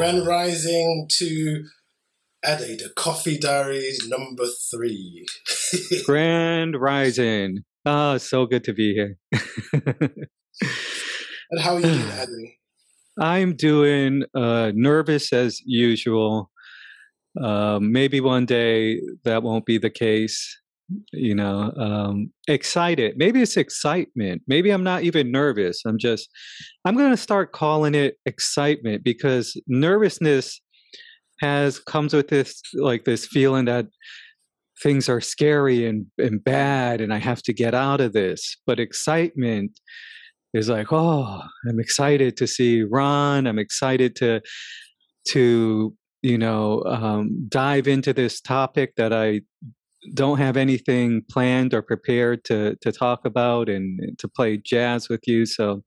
Grand Rising to Ade, the Coffee Diaries number three. Grand Rising. Oh, so good to be here. and how are you doing, Ade? I'm doing uh, nervous as usual. Uh, maybe one day that won't be the case. You know, um, excited. Maybe it's excitement. Maybe I'm not even nervous. I'm just, I'm going to start calling it excitement because nervousness has comes with this like this feeling that things are scary and, and bad and I have to get out of this. But excitement is like, oh, I'm excited to see Raan. I'm excited to to you know um, dive into this topic that I don't have anything planned or prepared to to talk about and, to play jazz with you. So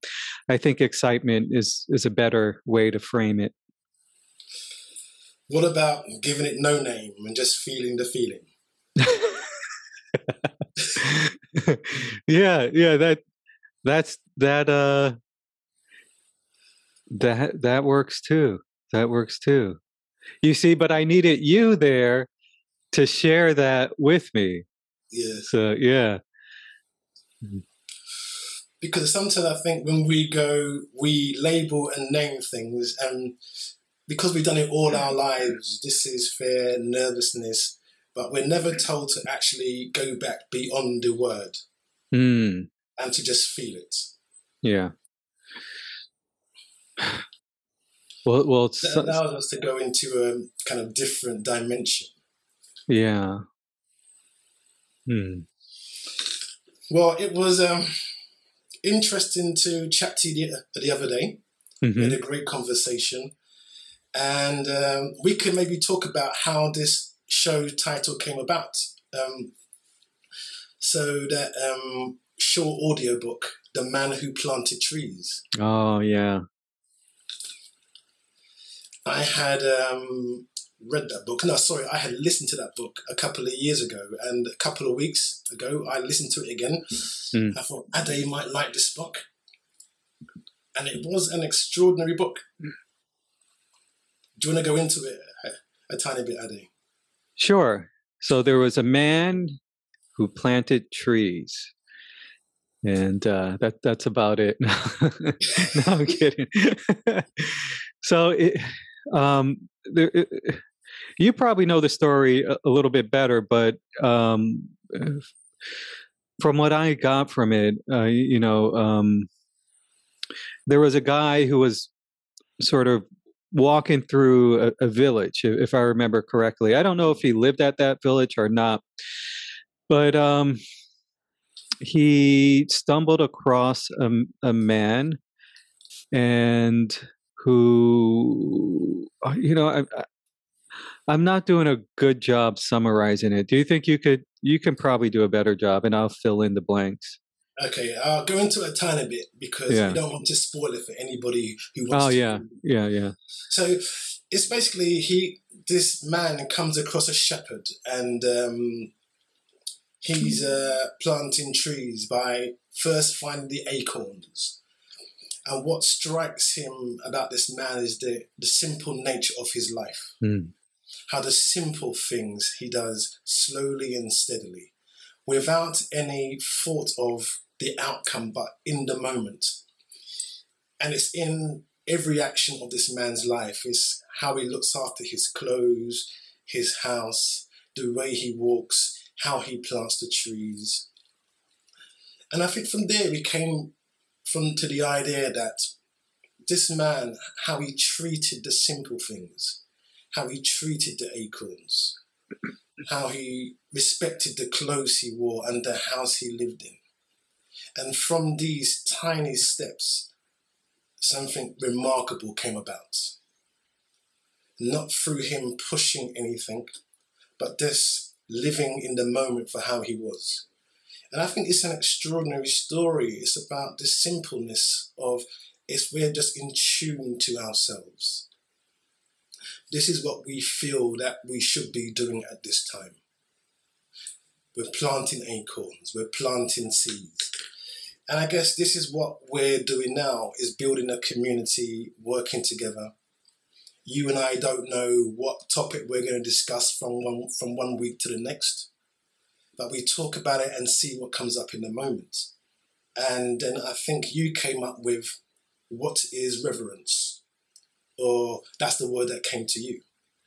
I think excitement is is a better way to frame it. What about giving it no name and just feeling the feeling? yeah, yeah, that that's that uh that that works too. That works too. You see, but I needed you there to share that with me. Yeah. So yeah. Because sometimes I think when we go, we label and name things, and because we've done it all our lives, this is fear, nervousness, but we're never told to actually go back beyond the word mm. and to just feel it. Yeah. Well, well, that allows us to go into a kind of different dimension. Yeah. Hmm. Well, it was um, interesting to chat to you the, the other day. Mm-hmm. We had a great conversation. And um, we could maybe talk about how this show title came about. Um, so that um, short audiobook, The Man Who Planted Trees. Oh, yeah. I had um, read that book. No, sorry, I had listened to that book a couple of years ago, and a couple of weeks ago, I listened to it again. Mm. I thought Ade might like this book, and it was an extraordinary book. Do you want to go into it a, a tiny bit, Ade? Sure. So there was a man who planted trees. And uh, that that's about it. no, I'm kidding. so it, um, there, you probably know the story a, a little bit better, but um, from what I got from it, uh, you know, um, there was a guy who was sort of walking through a, a, village, if I remember correctly. I don't know if he lived at that village or not, but um, he stumbled across a, a man and who, uh, you know, I, I'm not doing a good job summarizing it. Do you think you could? You can probably do a better job, and I'll fill in the blanks. Okay, I'll go into a tiny bit because yeah. we don't want to spoil it for anybody who wants. Oh to. yeah, yeah, yeah. So it's basically he. This man comes across a shepherd, and um, he's uh, planting trees by first finding the acorns. And what strikes him about this man is the, the simple nature of his life. Mm. How the simple things he does slowly and steadily, without any thought of the outcome, but in the moment. And it's in every action of this man's life is how he looks after his clothes, his house, the way he walks, how he plants the trees. And I think from there we came from to the idea that this man, how he treated the simple things, how he treated the acorns, how he respected the clothes he wore and the house he lived in. And from these tiny steps, something remarkable came about. Not through him pushing anything, but this living in the moment for how he was. And I think it's an extraordinary story. It's about the simpleness of if we're just in tune to ourselves. This is what we feel that we should be doing at this time. We're planting acorns, we're planting seeds. And I guess this is what we're doing now is building a community, working together. you and I don't know what topic we're going to discuss from one from one week to the next, but we talk about it and see what comes up in the moment. And then I think you came up with what is reverence, or that's the word that came to you.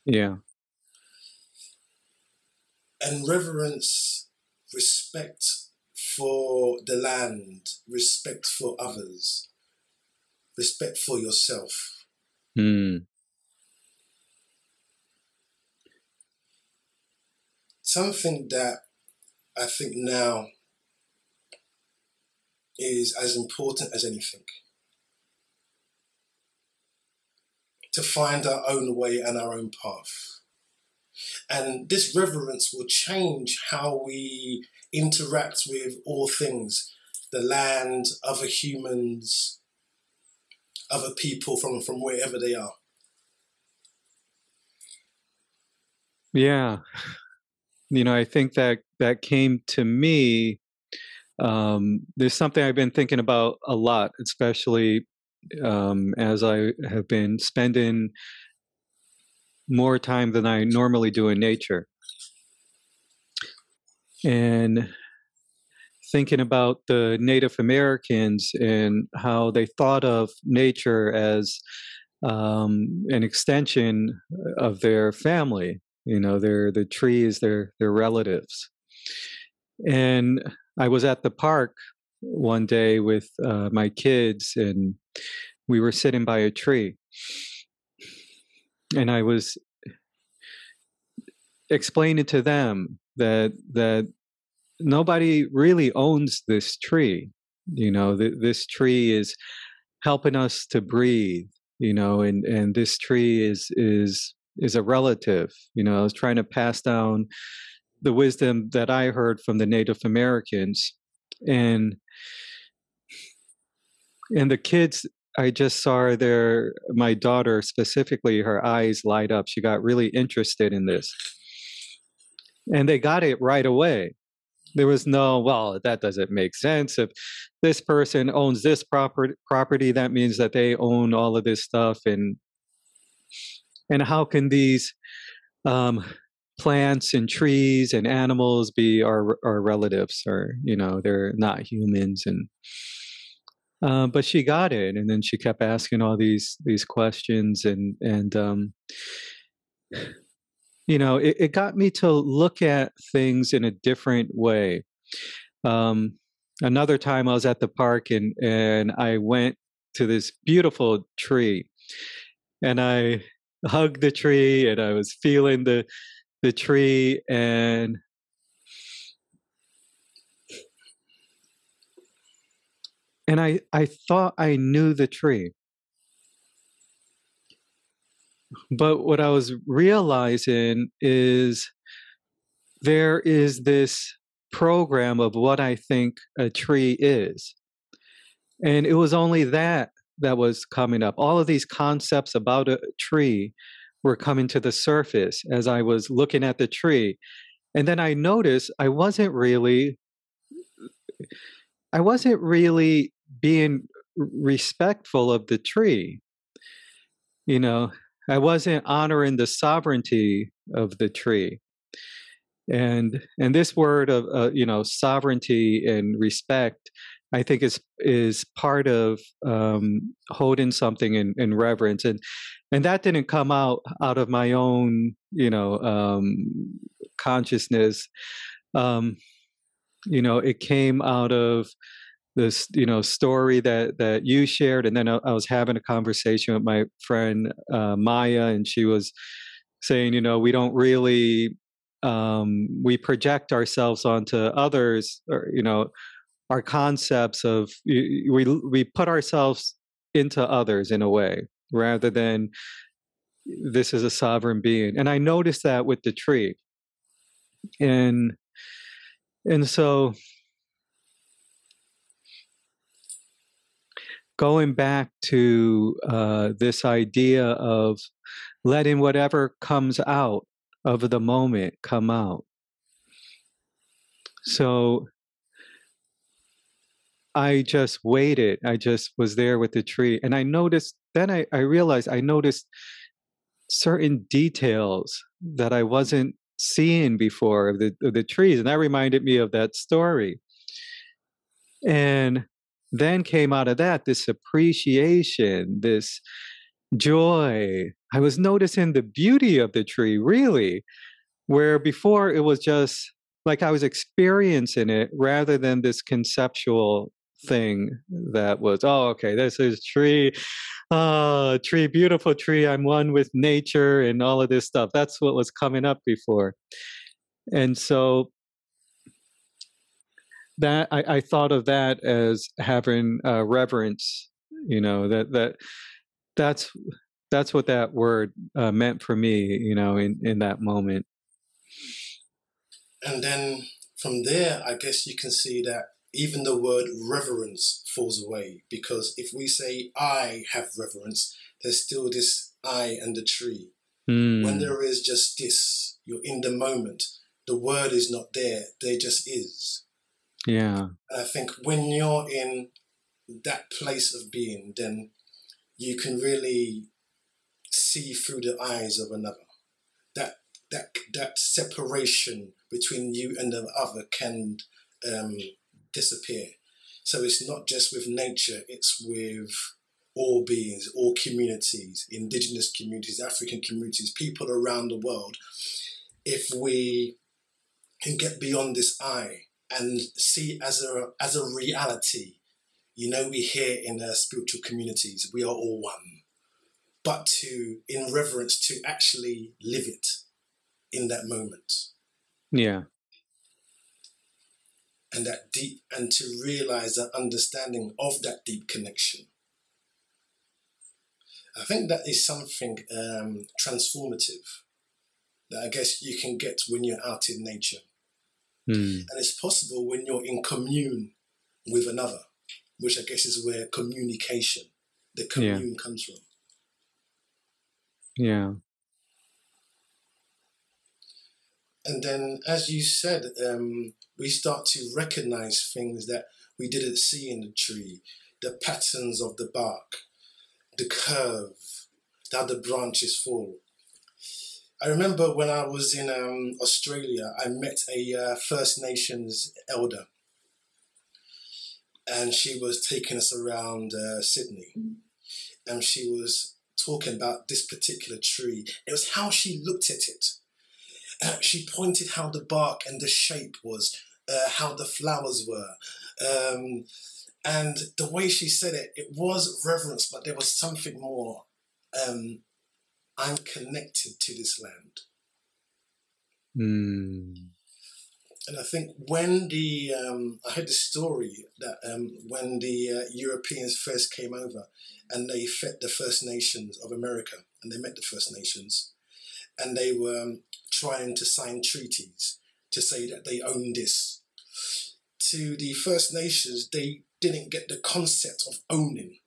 Yeah. And reverence, respect for the land, respect for others, respect for yourself. Mm. Something that I think now is as important as anything. To find our own way and our own path. And this reverence will change how we interact with all things the land, other humans, other people from, from wherever they are. Yeah. You know, I think that that came to me. Um, there's something I've been thinking about a lot, especially um, as I have been spending more time than I normally do in nature. And thinking about the Native Americans and how they thought of nature as um, an extension of their family. You know, their the trees, their their relatives. And I was at the park one day with uh, my kids, and we were sitting by a tree, and I was explaining to them that that nobody really owns this tree. You know, th- this tree is helping us to breathe. You know, and and this tree is is is a relative. You know, I was trying to pass down the wisdom that I heard from the Native Americans, and and the kids I just saw their my daughter specifically her eyes light up. She got really interested in this. And they got it right away. There was no, well, that doesn't make sense. If this person owns this property property, that means that they own all of this stuff and and how can these um, plants and trees and animals be our our relatives or you know they're not humans and uh, but she got it and then she kept asking all these these questions and and um, you know it, it got me to look at things in a different way. Um, another time i was at the park and and i went to this beautiful tree and i hugged the tree and i was feeling the the tree and and I I thought I knew the tree. But what I was realizing is there is this program of what I think a tree is. And it was only that that was coming up. All of these concepts about a tree were coming to the surface as I was looking at the tree. And then I noticed I wasn't really I wasn't really being respectful of the tree. You know, I wasn't honoring the sovereignty of the tree. And and this word of uh, you know sovereignty and respect, I think is is part of um, holding something in, in reverence. And and that didn't come out out of my own you know um, consciousness um, you know it came out of this you know story that that you shared and then i, I was having a conversation with my friend uh, maya and she was saying you know we don't really um, we project ourselves onto others or you know our concepts of we we put ourselves into others in a way rather than this is a sovereign being. And I noticed that with the tree. And and so going back to uh, this idea of letting whatever comes out of the moment come out. So I just waited. I just was there with the tree. And I noticed, then I, I realized I noticed certain details that I wasn't seeing before of the of the trees, and that reminded me of that story. And then came out of that this appreciation, this joy. I was noticing the beauty of the tree, really, where before it was just like I was experiencing it rather than this conceptual thing that was, oh, okay, this is tree, oh, tree, beautiful tree. I'm one with nature and all of this stuff. That's what was coming up before. And so that I, I thought of that as having uh, reverence, you know, that, that, that's, that's what that word uh, meant for me, you know, in, in that moment. And then from there, I guess you can see that even the word reverence falls away because if we say I have reverence, there's still this I and the tree. Mm. When there is just this, you're in the moment. The word is not there, there just is. Yeah. I think when you're in that place of being, then you can really see through the eyes of another. That that that separation between you and the other can um, disappear. So it's not just with nature, it's with all beings, all communities, indigenous communities, African communities, people around the world. If we can get beyond this eye and see as a as a reality, you know, we hear in our spiritual communities, we are all one. But to in reverence to actually live it in that moment. Yeah and that deep and to realize that understanding of that deep connection. I think that is something um, transformative that I guess you can get when you're out in nature. Mm. And it's possible when you're in commune with another, which I guess is where communication, the commune yeah. comes from. Yeah. And then, as you said, um, we start to recognize things that we didn't see in the tree the patterns of the bark, the curve, how the branches fall. I remember when I was in um, Australia, I met a uh, First Nations elder, and she was taking us around uh, Sydney, and she was talking about this particular tree. It was how she looked at it. Uh, she pointed how the bark and the shape was uh, how the flowers were. Um, and the way she said it, it was reverence, but there was something more. Um, I'm connected to this land. Mm. And I think when the, um, I heard the story that um, when the uh, Europeans first came over and they fed the First Nations of America and they met the First Nations and they were um, trying to sign treaties to say that they own this. To the First Nations, they didn't get the concept of owning.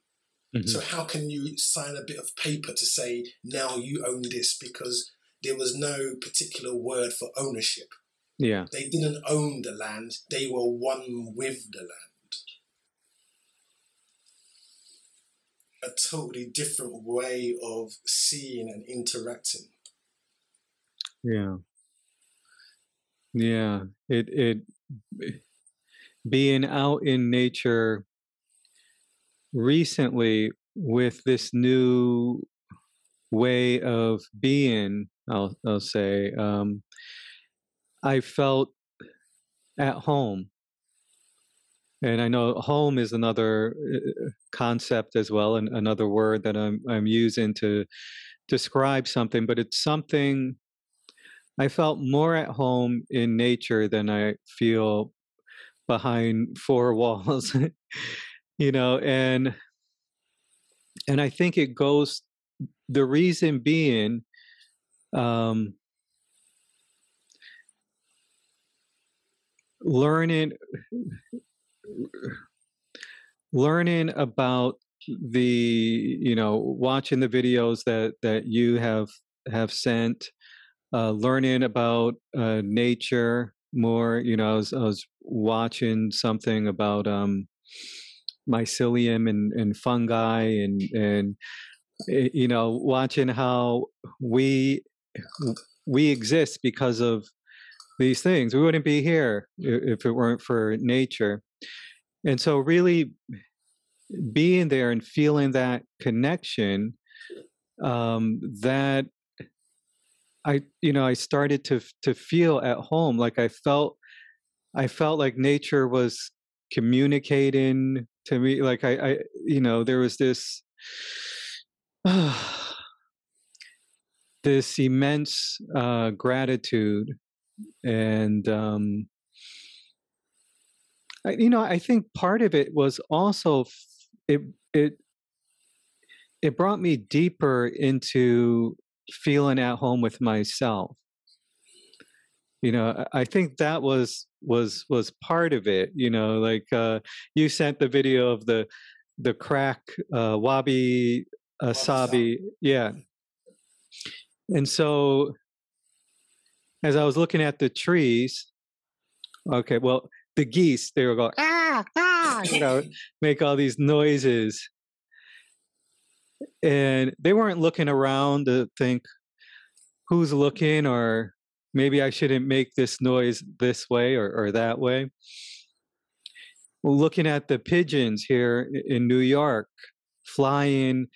Mm-hmm. So how can you sign a bit of paper to say now you own this because there was no particular word for ownership. Yeah. They didn't own the land, they were one with the land. A totally different way of seeing and interacting. Yeah. Yeah, it it being out in nature recently with this new way of being, I'll I'll say, um, I felt at home. And I know home is another uh, concept as well, and another word that I'm I'm using to describe something, but it's something I felt more at home in nature than I feel behind four walls, you know, and and I think it goes the reason being um, learning learning about the you know watching the videos that that you have have sent uh, learning about uh, nature more. You know, I was, I was watching something about um, mycelium and, and fungi and and you know, watching how we we exist because of these things. We wouldn't be here if it weren't for nature. And so, really being there and feeling that connection, um, that I, you know, I started to to feel at home. Like I felt, I felt like nature was communicating to me. Like I, I you know, there was this. Uh, this immense uh, gratitude and um, I, you know i think part of it was also it it it brought me deeper into feeling at home with myself. You know i think that was was was part of it you know like uh you sent the video of the the crack uh wabi uh, sabi yeah. And so as I was looking at the trees, okay, well, the geese, they were going, ah, ah, you know, make all these noises. And they weren't looking around to think who's looking or maybe I shouldn't make this noise this way or, or that way. Looking at the pigeons here in New York, flying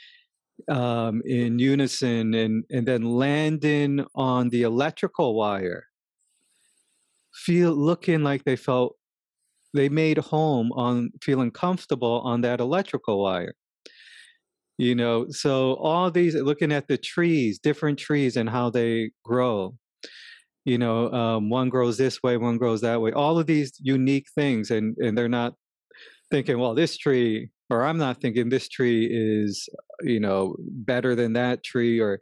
um, in unison and, and then landing on the electrical wire, feel looking like they felt they made home on feeling comfortable on that electrical wire. You know, so all these looking at the trees, different trees and how they grow. You know, um, one grows this way, one grows that way. All of these unique things, and and they're not thinking, well, this tree or I'm not thinking this tree is, you know, better than that tree, or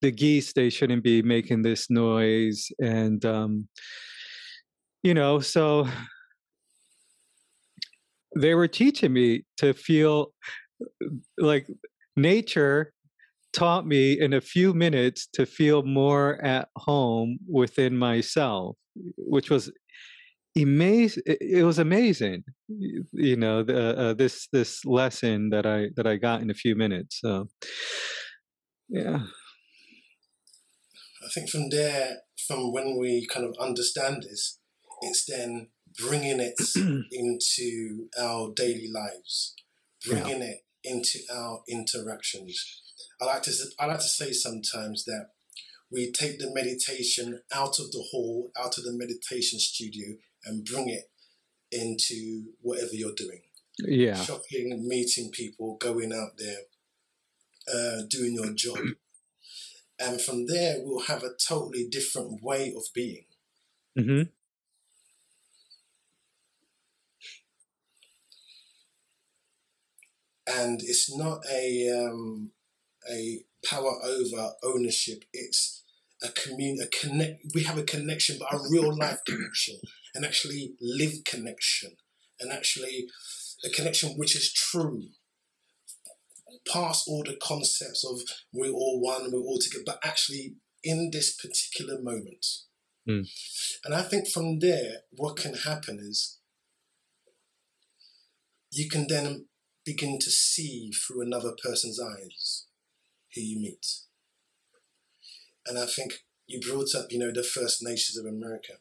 the geese they shouldn't be making this noise, and um, you know, so they were teaching me to feel like nature taught me in a few minutes to feel more at home within myself, which was amazing it was amazing you know the, uh, this this lesson that i that i got in a few minutes so yeah i think from there from when we kind of understand this it's then bringing it into our daily lives bringing yeah. it into our interactions i like to i like to say sometimes that we take the meditation out of the hall out of the meditation studio and bring it into whatever you're doing. Yeah. Shopping, meeting people, going out there, uh, doing your job. And from there, we'll have a totally different way of being. Mm-hmm. And it's not a um, a power over ownership. It's a commun a connect. We have a connection, but a real life connection and actually live connection and actually a connection which is true past all the concepts of we're all one, we're all together, but actually in this particular moment. Mm. And I think from there, what can happen is you can then begin to see through another person's eyes who you meet. And I think you brought up, you know, the First Nations of America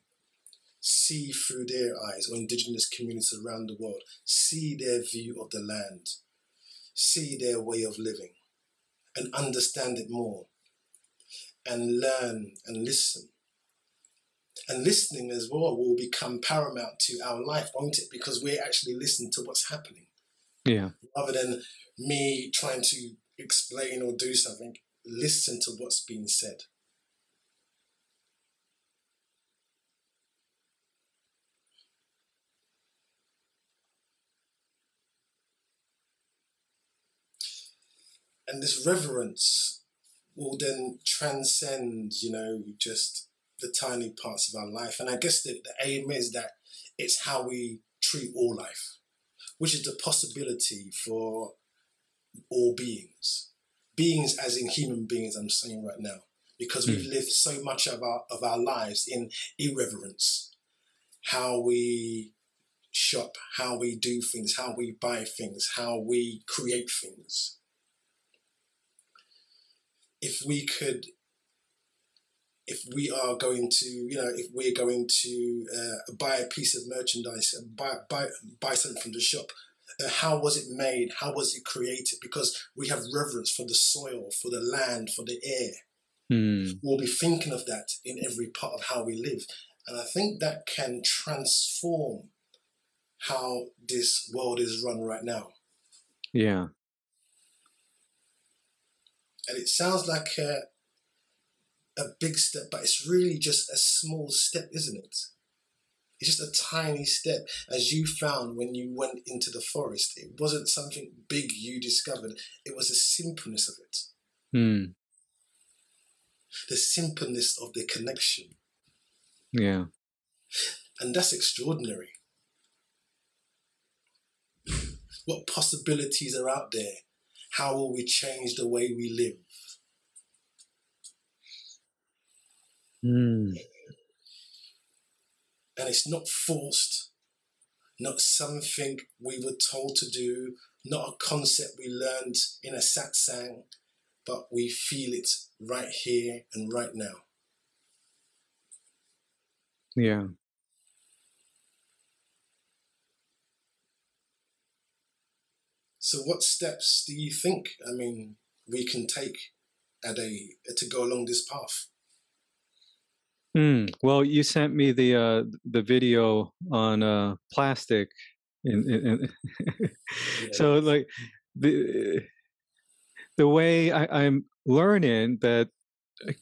see through their eyes, or indigenous communities around the world, see their view of the land, see their way of living, and understand it more, and learn and listen. And listening as well will become paramount to our life, won't it? Because we're actually listening to what's happening. Yeah. Rather than me trying to explain or do something, listen to what's being said. and this reverence will then transcend, you know, just the tiny parts of our life. And I guess the, the aim is that it's how we treat all life, which is the possibility for all beings. Beings as in human beings, I'm saying right now, because we've mm. lived so much of our of our lives in irreverence. How we shop, how we do things, how we buy things, how we create things if we could if we are going to, you know, if we're going to uh, buy a piece of merchandise, buy, buy, buy something from the shop, uh, how was it made? How was it created? Because we have reverence for the soil, for the land, for the air. Mm. We'll be thinking of that in every part of how we live. And I think that can transform how this world is run right now. Yeah. And it sounds like a, a big step, but it's really just a small step, isn't it? It's just a tiny step, as you found when you went into the forest. It wasn't something big you discovered, it was the simpleness of it. Mm. The simpleness of the connection. Yeah. And that's extraordinary. What possibilities are out there? How will we change the way we live? Mm. And it's not forced, not something we were told to do, not a concept we learned in a satsang, but we feel it right here and right now. Yeah. So, what steps do you think? I mean, we can take at a to go along this path. Mm. Well, you sent me the uh, the video on uh, plastic, in, in, in so like the the way I, am learning that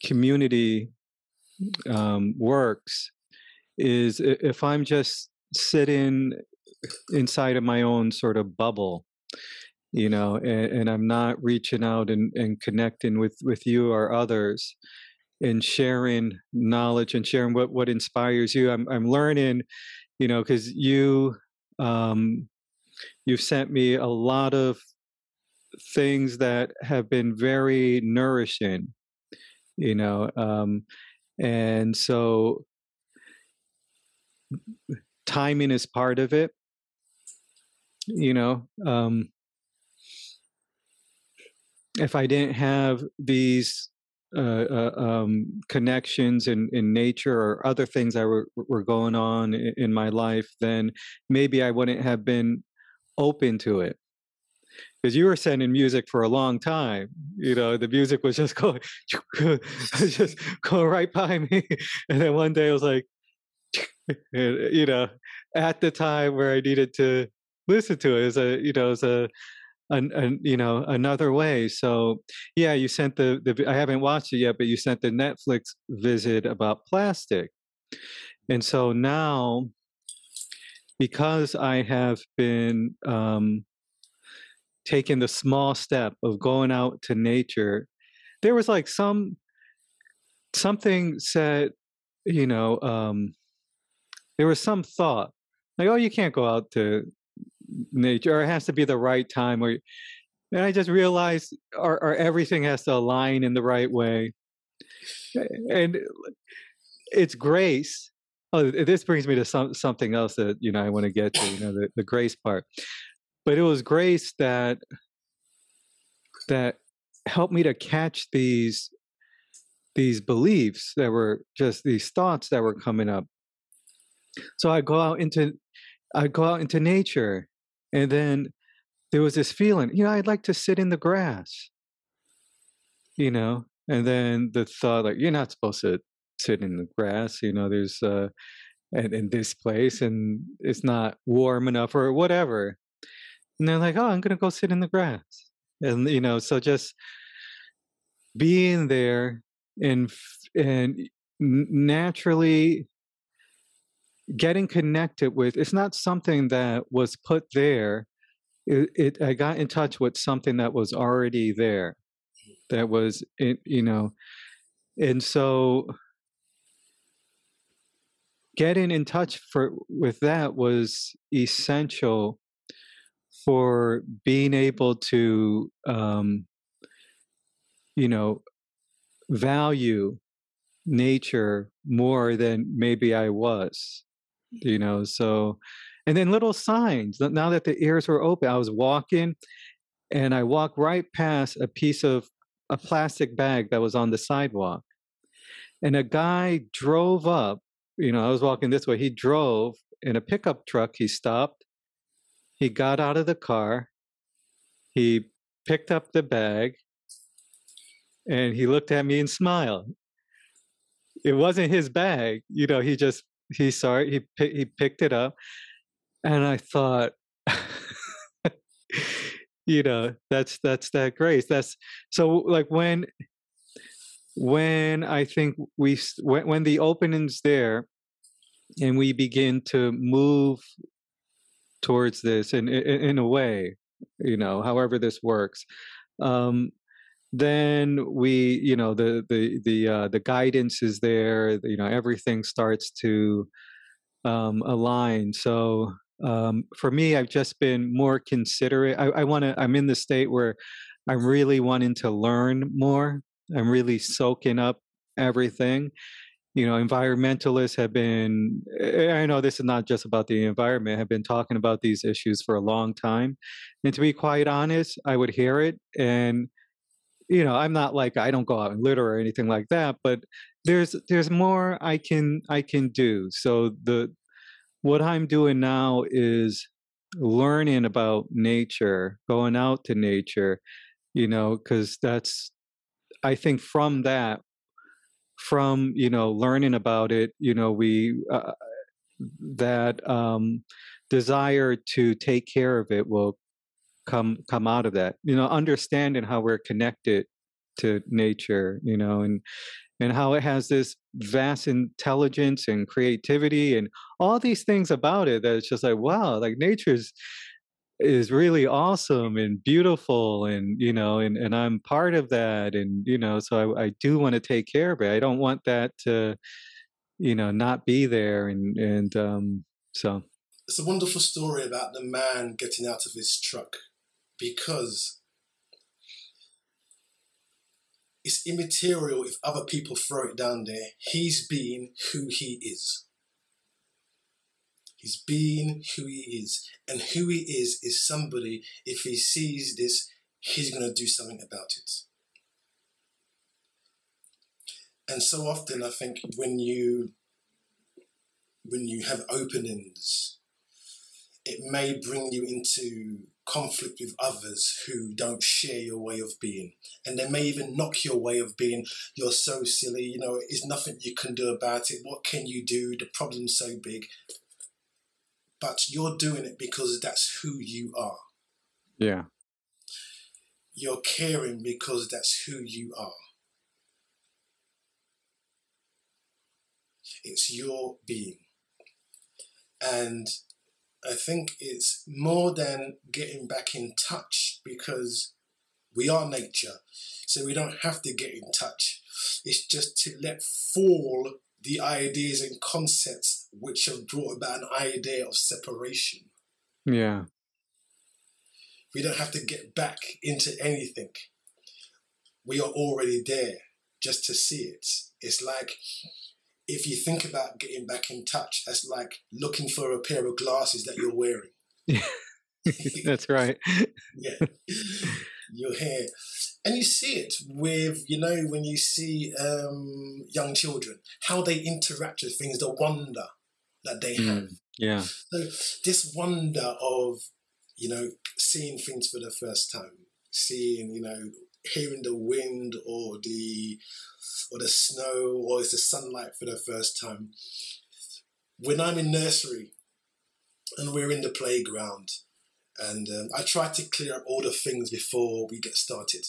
community um, works is if I'm just sitting inside of my own sort of bubble you know and, and i'm not reaching out and, and connecting with with you or others and sharing knowledge and sharing what what inspires you. I'm i'm learning you know because you um you've sent me a lot of things that have been very nourishing you know um and so timing is part of it you know um if I didn't have these uh, uh, um, connections in, in nature or other things that were, were going on in, my life, then maybe I wouldn't have been open to it. Because you were sending music for a long time, you know, the music was just going, just going right by me, and then one day I was like, you know, at the time where I needed to listen to it as a, you know, as a an, an, you know another way. So yeah you sent the, the i haven't watched it yet but you sent the netflix visit about plastic. And so now because i have been um, taking the small step of going out to nature there was like some something said you know um, there was some thought like oh you can't go out to nature or it has to be the right time or and i just realized or, or everything has to align in the right way. And it's grace. Oh this brings me to some, something else that you know i want to get to you know the, the grace part. But it was grace that that helped me to catch these these beliefs that were just these thoughts that were coming up. So i go out into i go out into nature and then there was this feeling, you know, I'd like to sit in the grass, you know, and then the thought, like, you're not supposed to sit in the grass, you know, there's, uh, and in this place and it's not warm enough or whatever. And they're like, oh, I'm going to go sit in the grass. And, you know, so just being there and, and naturally getting connected with it's not something that was put there. It, it, i got in touch with something that was already there that was you know and so getting in touch for with that was essential for being able to um, you know value nature more than maybe I was you know so and then little signs now that the ears were open i was walking and i walked right past a piece of a plastic bag that was on the sidewalk. And a guy drove up, you know, I was walking this way. He drove in a pickup truck. He stopped. He got out of the car. He picked up the bag and he looked at me and smiled. It wasn't his bag, you know, he just he saw it, he he picked it up and I thought you know, that's that's that grace. That's so like when when I think we when, when the opening's there and we begin to move towards this in, in, in a way, you know, however this works, um, then we, you know, the the the uh, the guidance is there. You know, everything starts to um, align. So um, for me, I've just been more considerate. I, I want to. I'm in the state where I'm really wanting to learn more I'm really soaking up everything. You know, environmentalists have been, eh, I know this is not just about the environment, have been talking about these issues for a long time. And to be quite honest, I would hear it. And, you know, I'm not like, I don't go out and litter or anything like that, but there's, there's more I can, I can do. So the, what I'm doing now is learning about nature, going out to nature, you know, because that's I think from that, from you know learning about it, you know we uh, that um, desire to take care of it will come come out of that. You know, understanding how we're connected to nature, you know, and and how it has this vast intelligence and creativity and all these things about it that it's just like wow like nature's is really awesome and beautiful and you know and, and i'm part of that and you know so i, I do want to take care of it i don't want that to you know not be there and and um so it's a wonderful story about the man getting out of his truck because it's immaterial if other people throw it down there he's being who he is He's being who he is. And who he is is somebody, if he sees this, he's going to do something about it. And so often I think when you when you have openings, it may bring you into conflict with others who don't share your way of being. And they may even knock your way of being. You're so silly, you know, there's nothing you can do about it. What can you do? The problem's so big but you're doing it because that's who you are. Yeah. You're caring because that's who you are. It's your being. And I think it's more than getting back in touch because we are nature. So we don't have to get in touch. It's just to let fall the ideas and concepts which have brought about an idea of separation. Yeah. We don't have to get back into anything. We are already there just to see it. It's like if you think about getting back in touch, that's like looking for a pair of glasses that you're wearing. that's right. yeah. Your hair and you see it with you know when you see um, young children how they interact with things the wonder that they hmm, have yeah so this wonder of you know seeing things for the first time seeing you know hearing the wind or the or the snow or it's the sunlight for the first time when i'm in nursery and we're in the playground and um, I try to clear up all the things before we get started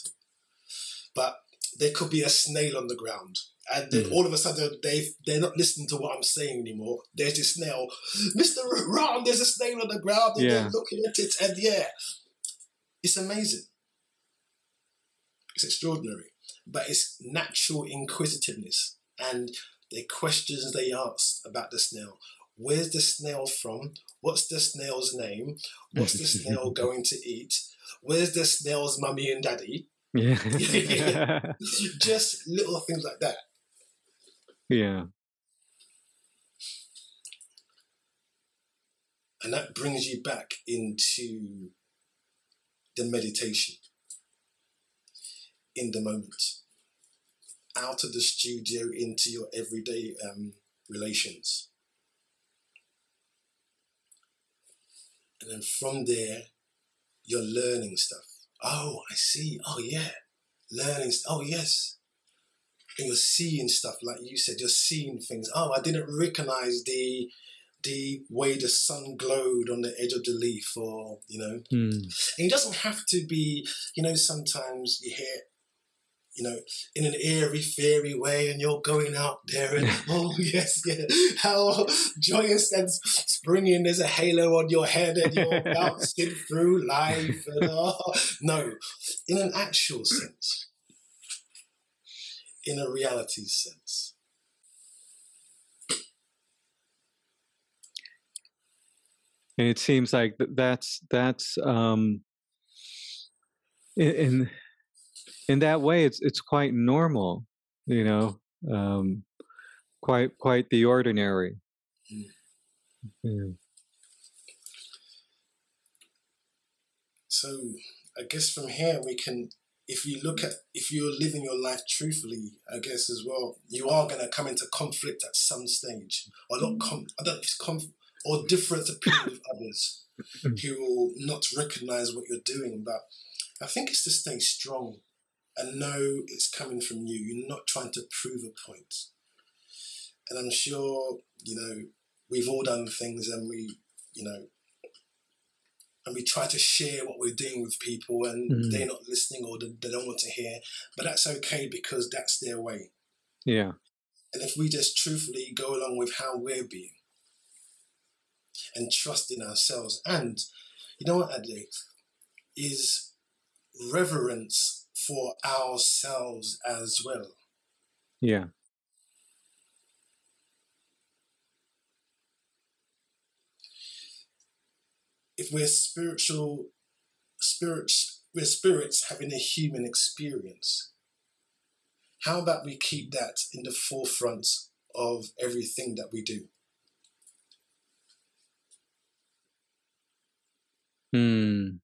but there could be a snail on the ground. And then mm. all of a sudden, they they're not listening to what I'm saying anymore. There's a snail, Mister Raan. There's a snail on the ground, and yeah. they're looking at it, and yeah, it's amazing. It's extraordinary, but it's natural inquisitiveness and the questions they ask about the snail. Where's the snail from? What's the snail's name? What's the snail going to eat? Where's the snail's mummy and daddy? Yeah. Just little things like that. Yeah. And that brings you back into the meditation. In the moment, out of the studio into your everyday um, relations. And then from there, you're learning stuff. Oh, I see. Oh, yeah. Learning. Oh, yes. And you're seeing stuff, like you said, you're seeing things. Oh, I didn't recognize the the way the sun glowed on the edge of the leaf, or you know, Mm. and it doesn't have to be, you know, sometimes you hear, you know, in an airy, fairy way, and you're going out there, and oh, yes, yeah, how joyous and springing, there's a halo on your head, and you're bouncing through life. And, oh, no, in an actual sense, in a reality sense. and it seems like that's that's um in in, in that way it's it's quite normal you know um quite quite the ordinary Mm. yeah. So I guess from here we can, if you look at, if you're living your life truthfully, I guess as well, you are going to come into conflict at some stage, or not. Com- I don't know if it's conf- or different opinion with others who will not recognize what you're doing. But I think it's to stay strong and know it's coming from you. You're not trying to prove a point. And I'm sure you know we've all done things, and we, you know, and we try to share what we're doing with people and Mhm. they're not listening or they don't want to hear but that's okay because that's their way yeah and if we just truthfully go along with how we're being and trust in ourselves and you know what Ade is reverence for ourselves as well. Yeah. If we're spiritual spirits we're spirits having a human experience how about we keep that in the forefront of everything that we do? Hmm.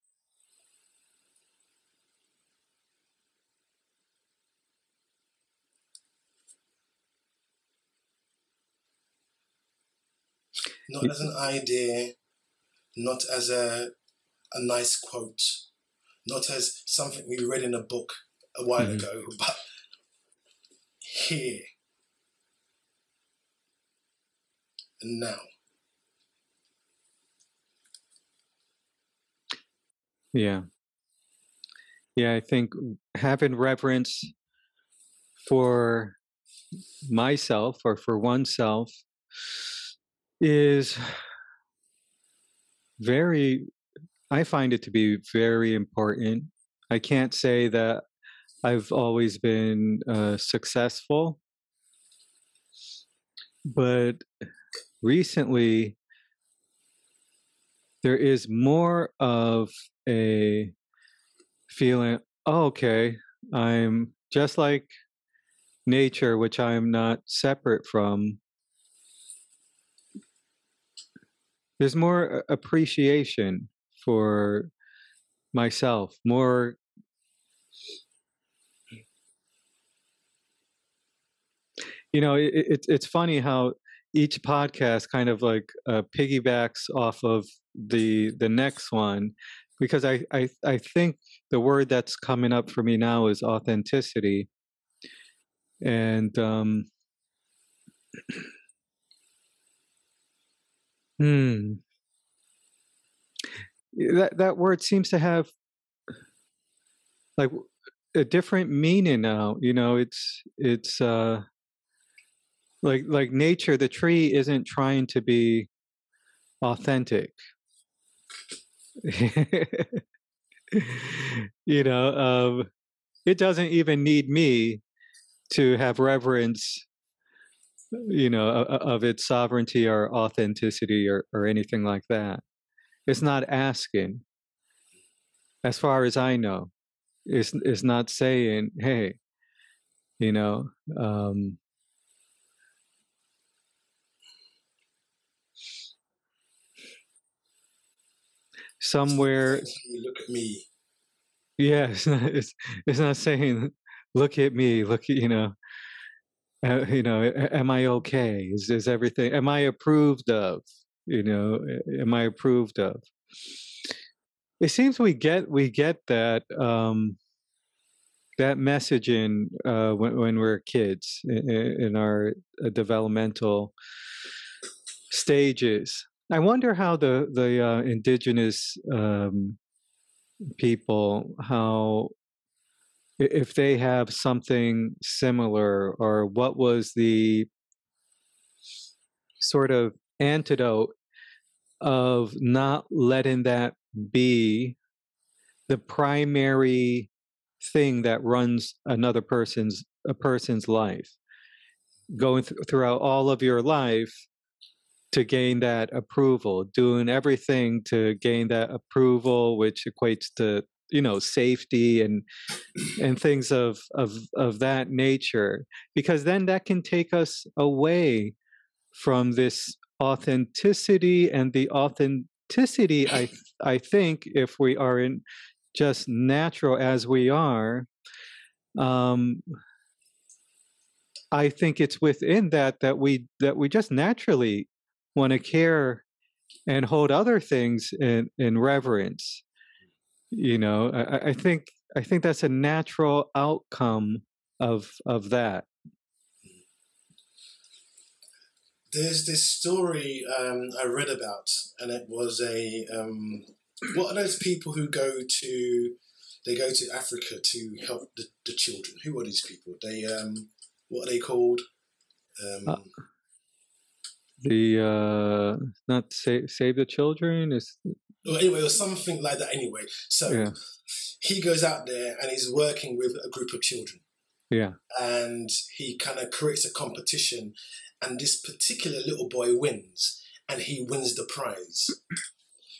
Not as an idea not as a a nice quote not as something we read in a book a while Mhm. ago but here and now Yeah. Yeah, I think having reverence for myself or for oneself is very, I find it to be very important. I can't say that I've always been uh, successful, but recently there is more of a feeling oh, okay i'm just like nature which i'm not separate from there's more appreciation for myself more you know it, it, it's funny how each podcast kind of like uh, piggybacks off of the the next one because I, I I think the word that's coming up for me now is authenticity, and um, hmm, that that word seems to have like a different meaning now. You know, it's it's uh, like like nature. The tree isn't trying to be authentic. you know, um, it doesn't even need me to have reverence, you know, of its sovereignty or authenticity or, or anything like that. It's not asking, as far as I know. It's it's not saying, "Hey, you know." Um, somewhere look at me Yeah, it's it's, it's not saying look at me, look at, you know, uh, you know, am I okay? Is, is everything, am I approved of? You know, am I approved of? It seems we get, we get that, um, that messaging uh, when, when we're kids in, in our uh, developmental stages. I wonder how the the uh, indigenous um, people how if they have something similar or what was the sort of antidote of not letting that be the primary thing that runs another person's a person's life? Going th- throughout all of your life to gain that approval doing everything to gain that approval which equates to you know safety and and things of of of that nature because then that can take us away from this authenticity and the authenticity i i think if we are in just natural as we are um i think it's within that that we that we just naturally want to care and hold other things in in reverence you know I, I think i think that's a natural outcome of of that there's this story um, I read about, and it was a um, what are those people who go to they go to Africa to help the, the children? Who are these people? They um, what are they called? Um, uh, the uh, not save save the children is well, anyway, or something like that. Anyway, so yeah. he goes out there and he's working with a group of children. Yeah, and he kind of creates a competition, and this particular little boy wins, and he wins the prize.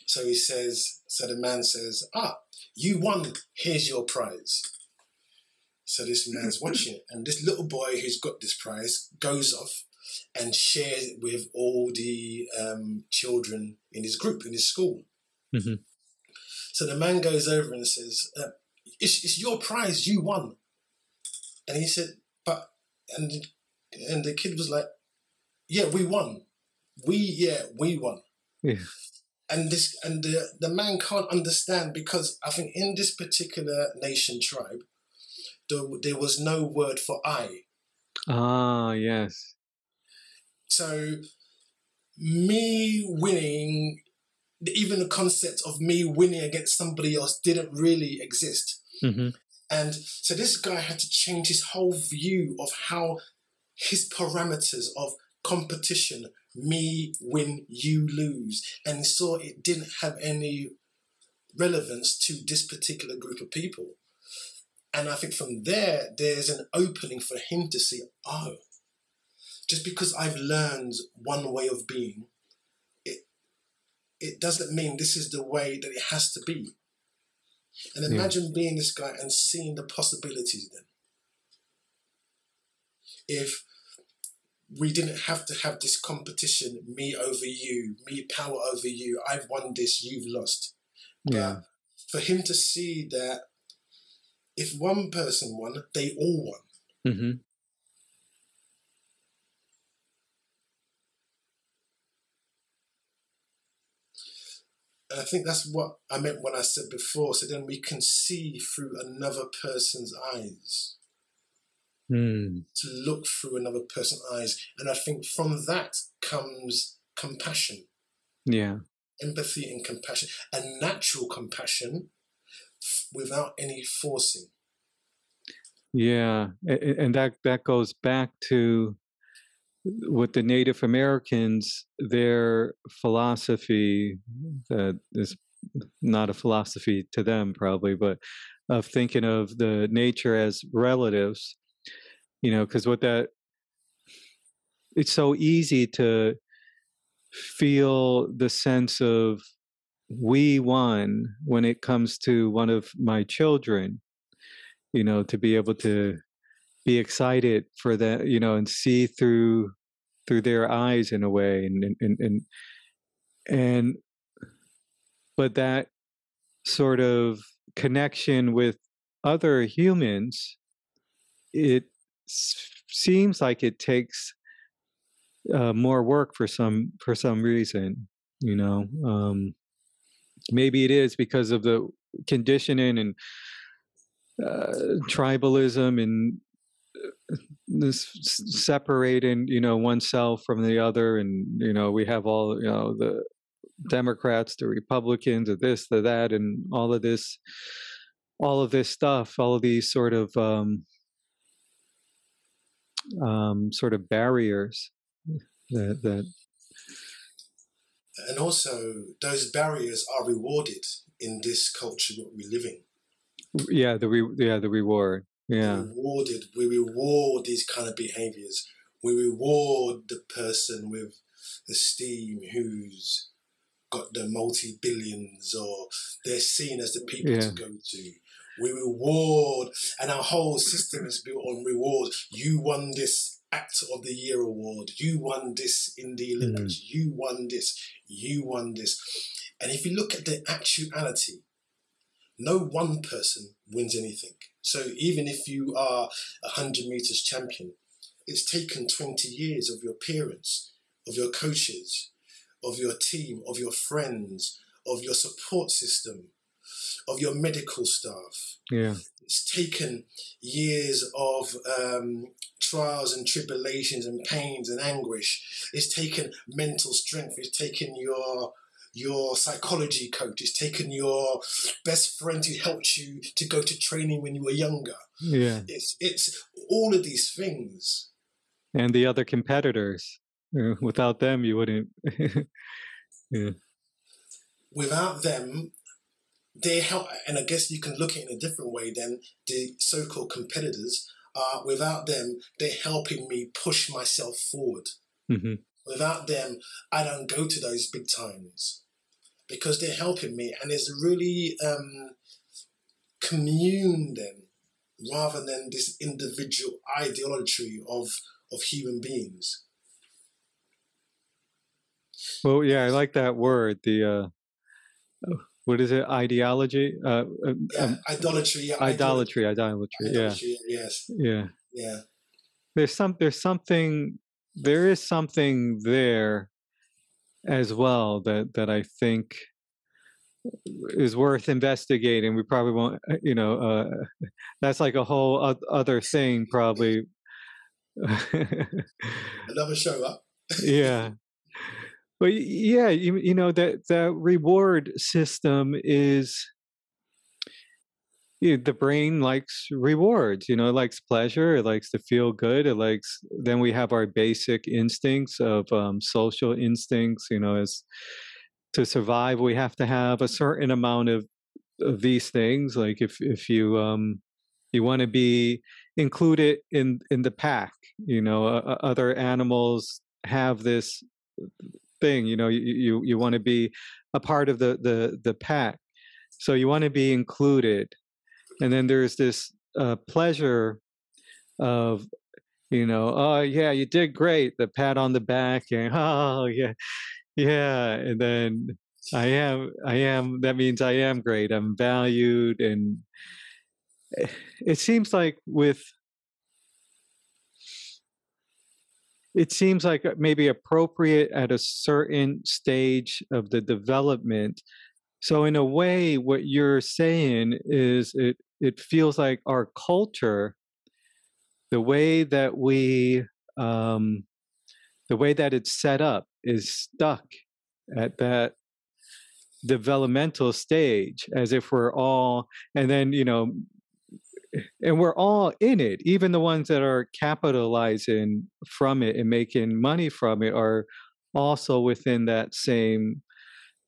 So he says, so the man says, "Ah, you won. Here's your prize." So this man's watching it, and this little boy who's got this prize goes off and shares it with all the um, children in his group in his school. Mm-hmm. So the man goes over and says, uh, it's, it's, your prize, you won." And he said, "But," and and the kid was like, "Yeah, we won. We yeah, we won." Yeah. And this and the the man can't understand because I think in this particular nation tribe, there, there was no word for I. Ah, yes. So me winning even the concept of me winning against somebody else didn't really exist. Mm-hmm. And so this guy had to change his whole view of how his parameters of competition, me win, you lose, and he saw it didn't have any relevance to this particular group of people. And I think from there, there's an opening for him to see, oh, just because I've learned one way of being it doesn't mean this is the way that it has to be. And imagine yeah. being this guy and seeing the possibilities then. If we didn't have to have this competition, me over you, me power over you, I've won this, you've lost. Yeah. But for him to see that if one person won, they all won. Mm-hmm. And I think that's what I meant when I said before. So then we can see through another person's eyes. Mm. To look through another person's eyes. And I think from that comes compassion. Yeah. Empathy and compassion. A natural compassion without any forcing. Yeah. And that, that goes back to with the Native Americans, their philosophy that is not a philosophy to them probably, but of thinking of the nature as relatives, you know, because what that it's so easy to feel the sense of we won when it comes to one of my children, you know, to be able to be excited for that you know and see through through their eyes in a way and and and and but that sort of connection with other humans it seems like it takes uh, more work for some for some reason. You know, um, maybe it is because of the conditioning and uh, tribalism and this separating you know oneself from the other and you know we have all you know the democrats the republicans or this the that and all of this all of this stuff all of these sort of um, um sort of barriers that that and also those barriers are rewarded in this culture that we live in. Yeah the re- yeah the reward yeah. rewarded we reward these kind of behaviors. We reward the person with esteem who's got the multi billions or they're seen as the people yeah. to go to. We reward and our whole system is built on reward you won this actor of the year award. You won this in the olympics. Mm. you won this. You won this. And if you look at the actuality no one person wins anything. So even if you are a 100 meters champion, it's taken 20 years of your parents, of your coaches, of your team, of your friends, of your support system, of your medical staff. Yeah. It's taken years of um, trials and tribulations and pains and anguish. It's taken mental strength. It's taken your your psychology coach, it's taken your best friend who helped you to go to training when you were younger. Yeah. It's it's all of these things. And the other competitors. Without them you wouldn't yeah. Without them, they help and I guess you can look at it in a different way than the so called competitors are without them, they're helping me push myself forward. Mm-hmm. Without them, I don't go to those big times because they're helping me, and it's really um, commune then, rather than this individual ideology of of human beings. Well, yeah, I like that word. The uh, what is it? Ideology. Uh, um, yeah, um, idolatry. Yeah, idolatry. Idolatry. Idolatry. Yeah. Yes. Yeah. Yeah. There's some. There's something there is something there as well that that I think is worth investigating. We probably won't, uh, you know, uh, that's like a whole other thing, probably. Another show up. yeah, but yeah, you, you know that that reward system is you know, the brain likes rewards you know it likes pleasure it likes to feel good it likes then we have our basic instincts of um, social instincts you know as to survive we have to have a certain amount of, of these things like if if you um you want to be included in in the pack you know uh, other animals have this thing you know you you, you want to be a part of the the the pack. So you want to be included and then there's this uh, pleasure of you know oh yeah you did great the pat on the back and oh yeah yeah and then i am i am that means i am great i'm valued and eh, it seems like with it seems like uh, maybe appropriate at a certain stage of the development. So in a way what you're saying is it it feels like our culture, the way that we, um, the way that it's set up is stuck at that developmental stage as if we're all, and then, you know, and we're all in it. Even the ones that are capitalizing from it and making money from it are also within that same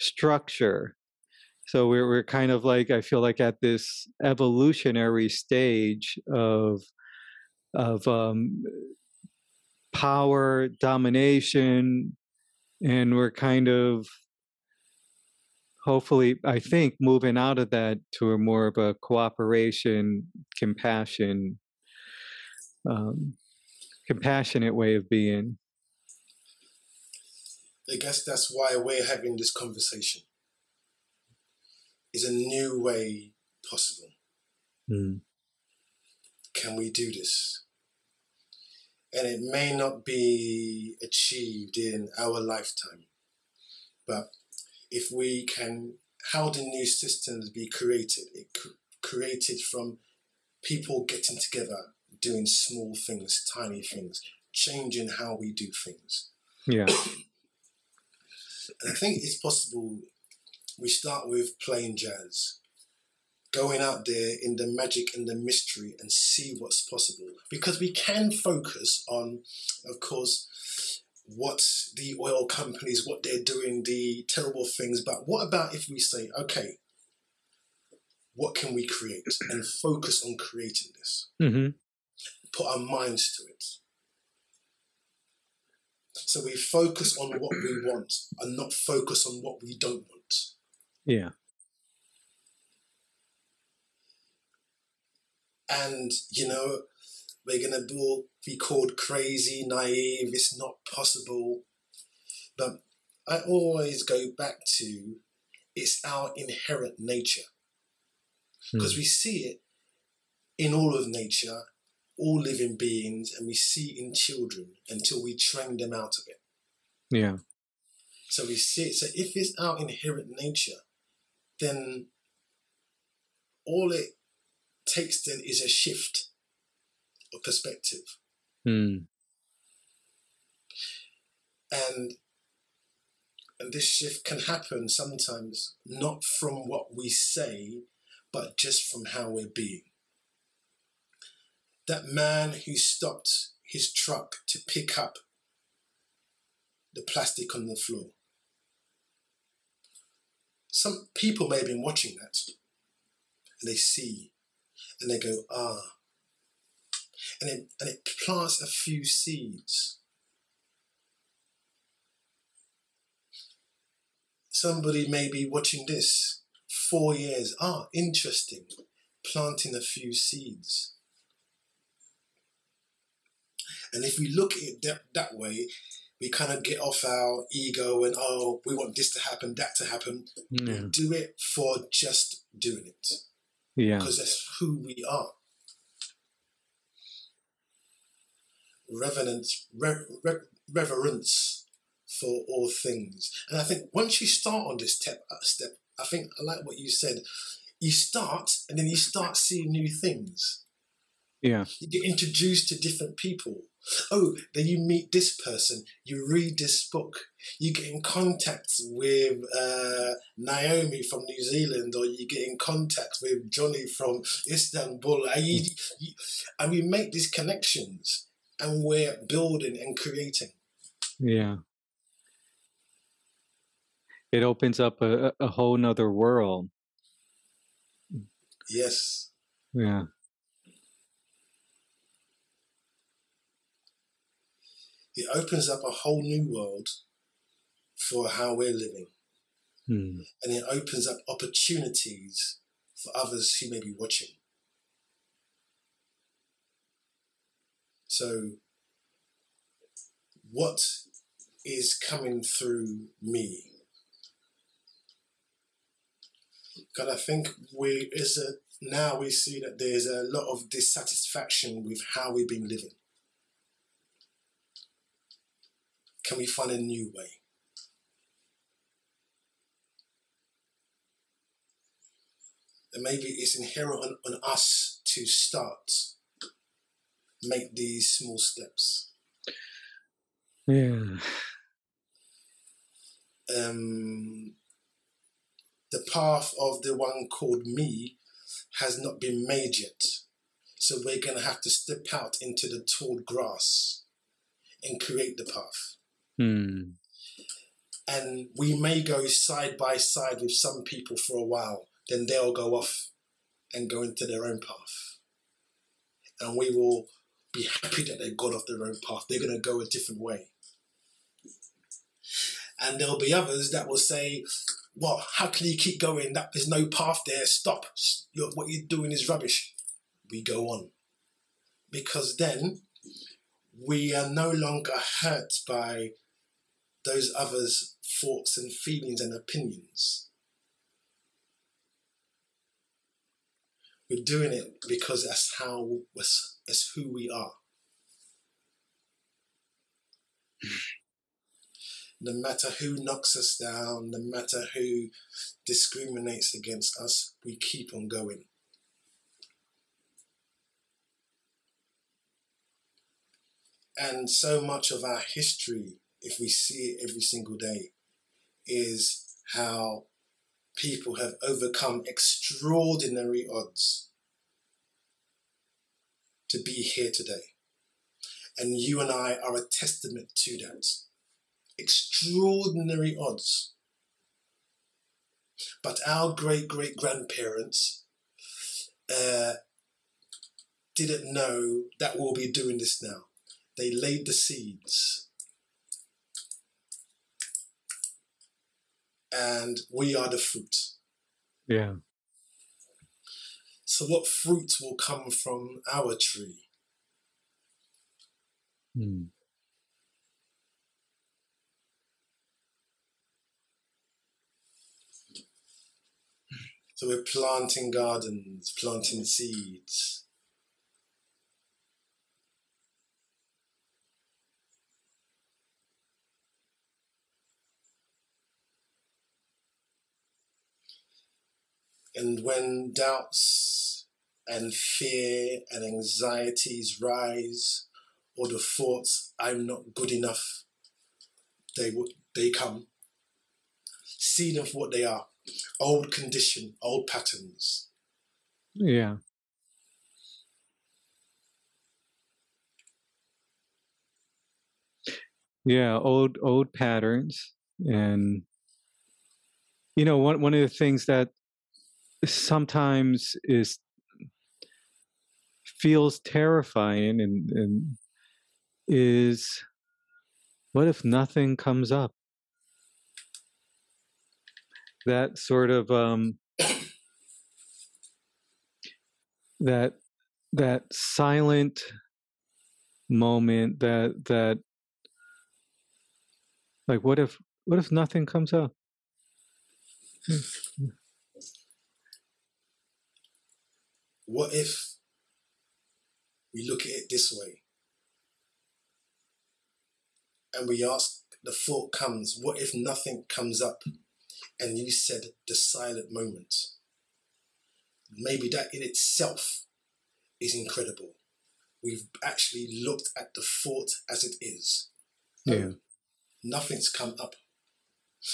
structure. So we're we're kind of like I feel like at this evolutionary stage of of um, power domination, and we're kind of hopefully I think moving out of that to a more of a cooperation, compassion, um, compassionate way of being. I guess that's why we're having this conversation is a new way possible. Mm. can we do this? And it may not be achieved in our lifetime, but if we can, how do new systems be created? It created from people getting together, doing small things, tiny things, changing how we do things. Yeah. and I think it's possible we start with playing jazz, going out there in the magic and the mystery and see what's possible. Because we can focus on, of course, what the oil companies, what they're doing, the terrible things. But what about if we say, okay, what can we create and focus on creating this? Mm-hmm. Put our minds to it. So we focus on what we want and not focus on what we don't want. Yeah. And, you know, we're going to be called crazy, naive, it's not possible. But I always go back to it's our inherent nature. Because mm. we see it in all of nature, all living beings, and we see in children until we train them out of it. Yeah. So we see it. So if it's our inherent nature, then all it takes then is a shift of perspective. Mm. And and this shift can happen sometimes not from what we say, but just from how we're being. That man who stopped his truck to pick up the plastic on the floor. Some people may have been watching that and they see and they go, ah. And it, and it plants a few seeds. Somebody may be watching this four years. Ah, interesting. Planting a few seeds. And if we look at it that, that way, we kind of get off our ego and, oh, we want this to happen, that to happen. Yeah. Do it for just doing it. Yeah. Because that's who we are. Reverence, re- re- reverence for all things. And I think once you start on this step, uh, step, I think I like what you said. You start and then you start seeing new things. Yeah. You get introduced to different people. Oh, then you meet this person, you read this book, you get in contact with uh, Naomi from New Zealand, or you get in contact with Johnny from Istanbul, and, you, you, and we make these connections, and we're building and creating. Yeah. It opens up a, a whole nother world. Yes. Yeah. It opens up a whole new world for how we're living. Hmm. And it opens up opportunities for others who may be watching. So, what is coming through me? Because I think we is a now we see that there's a lot of dissatisfaction with how we've been living. Can we find a new way? And maybe it's inherent on, on us to start, make these small steps. Yeah. Um, the path of the one called me has not been made yet. So we're going to have to step out into the tall grass and create the path. Hmm. And we may go side by side with some people for a while, then they'll go off and go into their own path. And we will be happy that they've gone off their own path. They're going to go a different way. And there'll be others that will say, well, how can you keep going? That there's no path there. Stop. You're, what you're doing is rubbish. We go on. Because then we are no longer hurt by those others' thoughts and feelings and opinions. We're doing it because that's how that's who we are. no matter who knocks us down, no matter who discriminates against us, we keep on going. And so much of our history, if we see it every single day, is how people have overcome extraordinary odds to be here today. And you and I are a testament to that. Extraordinary odds. But our great great grandparents uh, didn't know that we'll be doing this now. They laid the seeds. And we are the fruit. Yeah. So, what fruit will come from our tree? Hmm. So, we're planting gardens, planting seeds. And when doubts and fear and anxieties rise, or the thoughts, I'm not good enough, they, would they come. See them for what they are old condition, old patterns. Yeah. Yeah, old old patterns and you know one one of the things that sometimes is feels terrifying and, and is what if nothing comes up? That sort of um that that silent moment that that like what if what if nothing comes up hmm. What if we look at it this way and we ask, the thought comes, what if nothing comes up and you said the silent moment? Maybe that in itself is incredible. We've actually looked at the thought as it is. Yeah. Um, nothing's come up.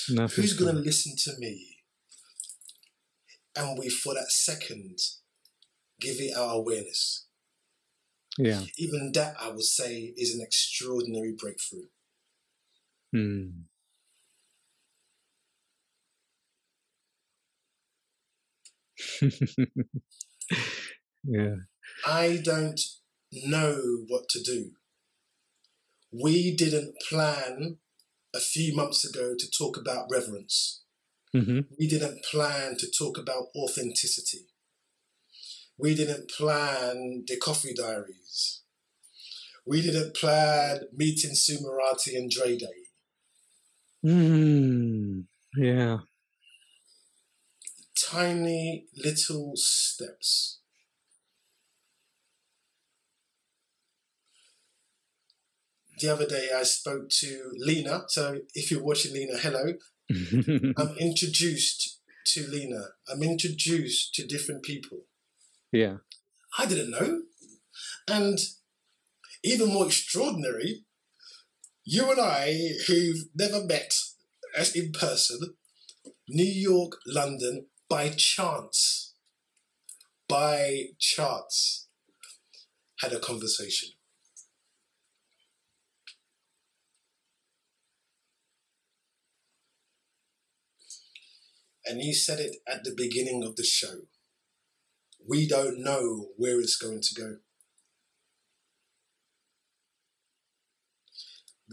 Nothing's Who's going to listen to me? And we, for that second, give it our awareness. Yeah. Even that, I would say, is an extraordinary breakthrough. Hmm. yeah. I don't know what to do. We didn't plan a few months ago to talk about reverence. Mm-hmm. We didn't plan to talk about authenticity we didn't plan the coffee diaries. We didn't plan meeting Sumarati and Dre Day. Mm, yeah. Tiny little steps. The other day I spoke to Lena. So if you're watching Lena, hello. I'm introduced to Lena. I'm introduced to different people. Yeah. I didn't know. And even more extraordinary, you and I, who've never met as in person, New York, London, by chance, by chance, had a conversation. And you said it at the beginning of the show we don't know where it's going to go.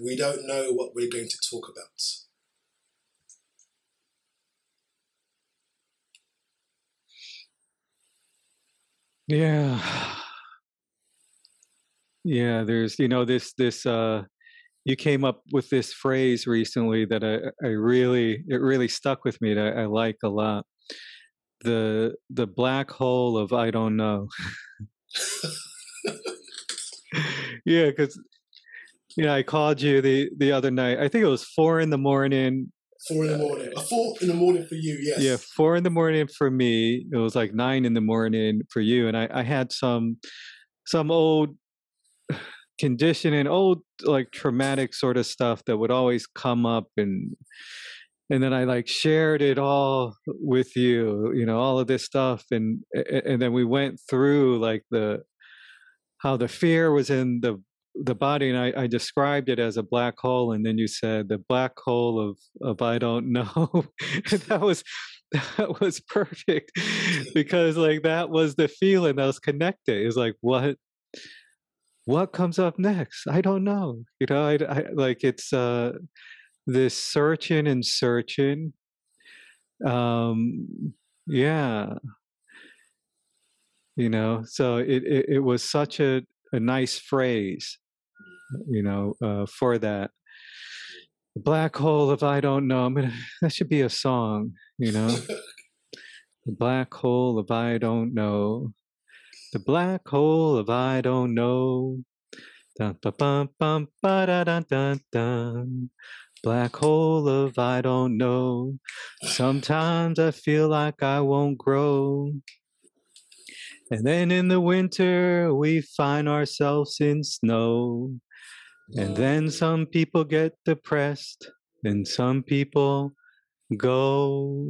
We don't know what we're going to talk about. Yeah. Yeah, there's you know this this uh you came up with this phrase recently that I I really it really stuck with me that I, I like a lot the the black hole of I don't know. yeah, because yeah, I called you the the other night. I think it was four in the morning. Four in the morning. A four in the morning for you, yes. Yeah, four in the morning for me. It was like nine in the morning for you, and I I had some some old conditioning, old like traumatic sort of stuff that would always come up and and then I like shared it all with you, you know, all of this stuff, and and then we went through like the how the fear was in the the body, and I, I described it as a black hole, and then you said the black hole of of I don't know. that was that was perfect because like that was the feeling that was connected. It was like what what comes up next? I don't know. You know, I, I like it's uh this searching and searching. Um, yeah, you know. So it it, it was such a a nice phrase, you know, uh, for that black hole of I don't know. I'm gonna that should be a song, you know. the black hole of I don't know. The black hole of I don't know. Dun, ba, bum, bum, ba, da, dun, dun, dun. Black hole of I don't know. Sometimes I feel like I won't grow. And then in the winter, we find ourselves in snow. And then some people get depressed, and some people go.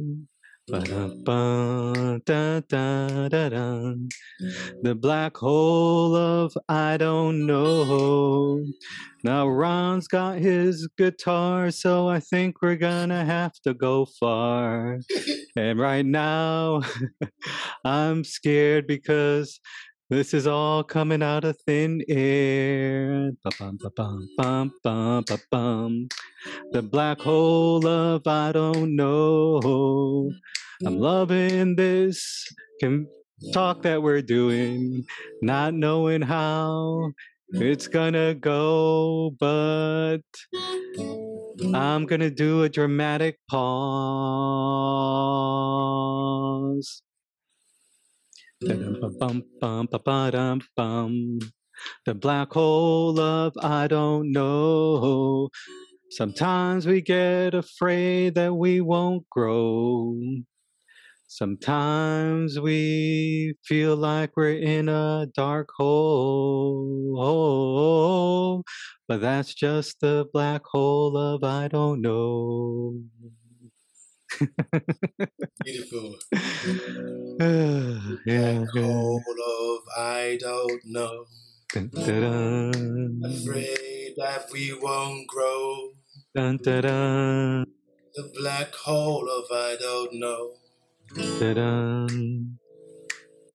The mm. black hole of I don't know. Now Raan's got his guitar, so I think we're gonna have to go far. and right now, I'm scared because this is all coming out of thin air. Ba-bum, ba-bum, bum, bum, ba-bum. The black hole of I don't know. I'm mm. loving this can talk that we're doing, not knowing how it's gonna go, but I'm gonna do a dramatic pause. The black hole of I don't know. Sometimes we get afraid that we won't grow. Sometimes we feel like we're in a dark hole, but that's just the black hole of I don't know. Beautiful. yeah, Black hole of I don't know. Dun, dun, dun. Afraid that we won't grow. Dun, dun, dun, The black hole of I don't know. dun, dun.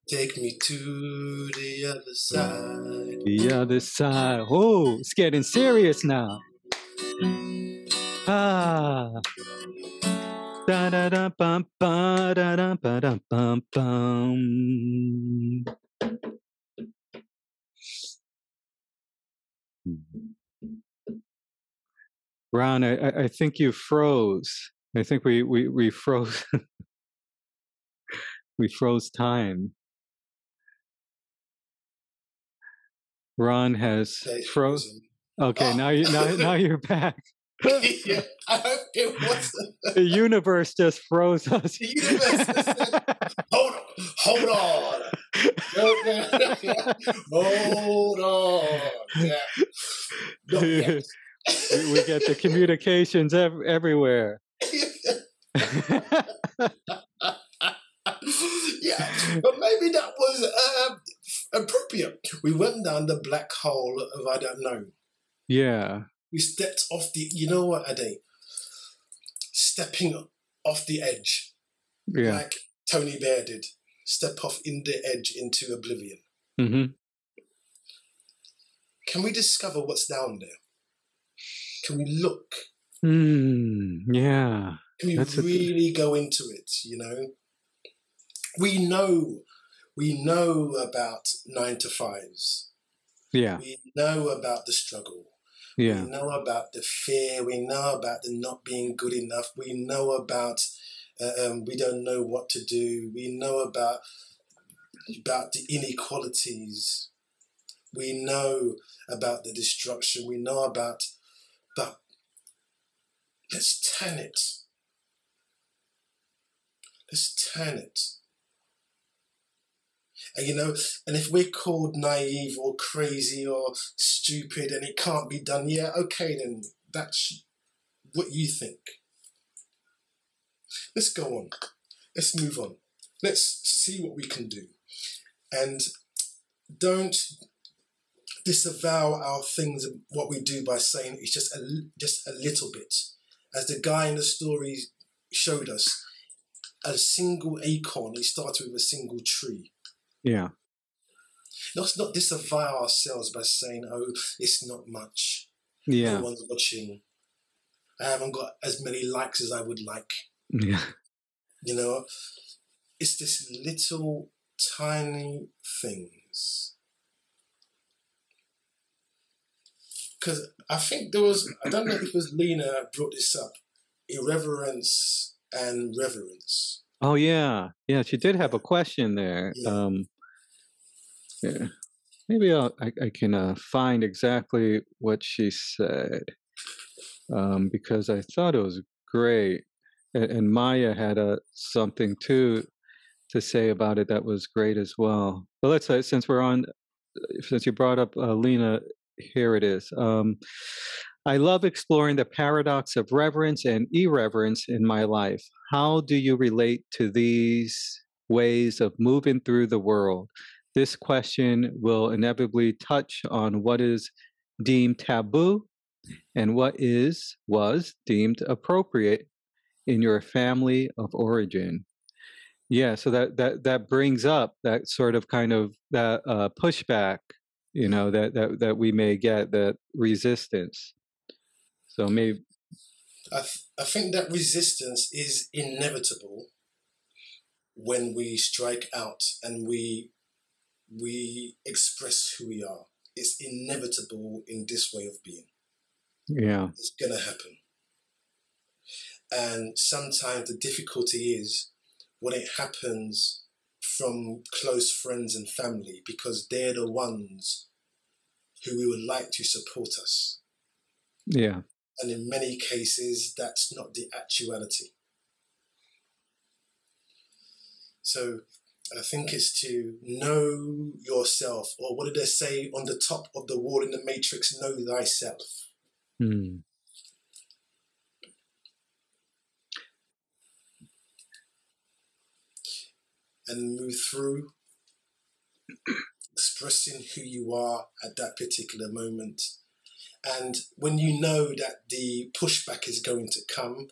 Take me to the other side. The other side. Oh, it's getting serious now. Ah. Da da da bum ba da da ba da bum bum. Raan, I, I- think you froze. I think we we we froze. we froze time. Raan has froze. frozen. Okay, now you now now you're back. yeah, I hope it wasn't. the universe just froze us. The universe said, Hold on, hold on. hold on. Yeah. Not yet. we, we get the communications ev- everywhere. yeah, but maybe that was uh, appropriate. We went down the black hole of I don't know. yeah, We stepped off the. You know what, Ade? Stepping off the edge, yeah. like Tony Bear did. Step off in the edge into oblivion. hmm Can we discover what's down there? Can we look? Mm, yeah. Can we That's really go into it? You know, we know, we know about nine to fives. Yeah. We know about the struggle. Yeah. We know about the fear. We know about the not being good enough. We know about Uh, um, we don't know what to do. We know about about the inequalities. We know about the destruction. We know about, but let's turn it. Let's turn it. And you know, and if we're called naive or crazy or stupid and it can't be done, yeah, okay, then that's what you think. Let's go on. Let's move on. Let's see what we can do. And don't disavow our things, what we do by saying it's just a, just a little bit. As the guy in the story showed us, a single acorn, he started with a single tree. Yeah. Let's not disavow ourselves by saying, oh, it's not much. Yeah. No one's watching. I haven't got as many likes as I would like. Yeah. You know, it's this little tiny things. Because I think there was, I don't know if it was Lena brought this up irreverence and reverence. Oh yeah, yeah. She did have a question there. Yeah. Um, yeah. Maybe I'll, I I can uh, find exactly what she said um, because I thought it was great, and, and Maya had a something too to say about it that was great as well. But let's say since we're on, since you brought up uh, Lena, here it is. Um, I love exploring the paradox of reverence and irreverence in my life. How do you relate to these ways of moving through the world? This question will inevitably touch on what is deemed taboo and what is was deemed appropriate in your family of origin. Yeah, so that that that brings up that sort of kind of that uh, pushback, you know, that that that we may get that resistance. So maybe I, th- I think that resistance is inevitable when we strike out and we we express who we are. It's inevitable in this way of being. yeah, It's gonna happen. And sometimes the difficulty is when it happens from close friends and family because they're the ones who we would like to support us. yeah, And in many cases, that's not the actuality. So I think it's to know yourself, or what did they say on the top of the wall in the Matrix? Know thyself. Hmm. and move through expressing who you are at that particular moment. And when you know that the pushback is going to come,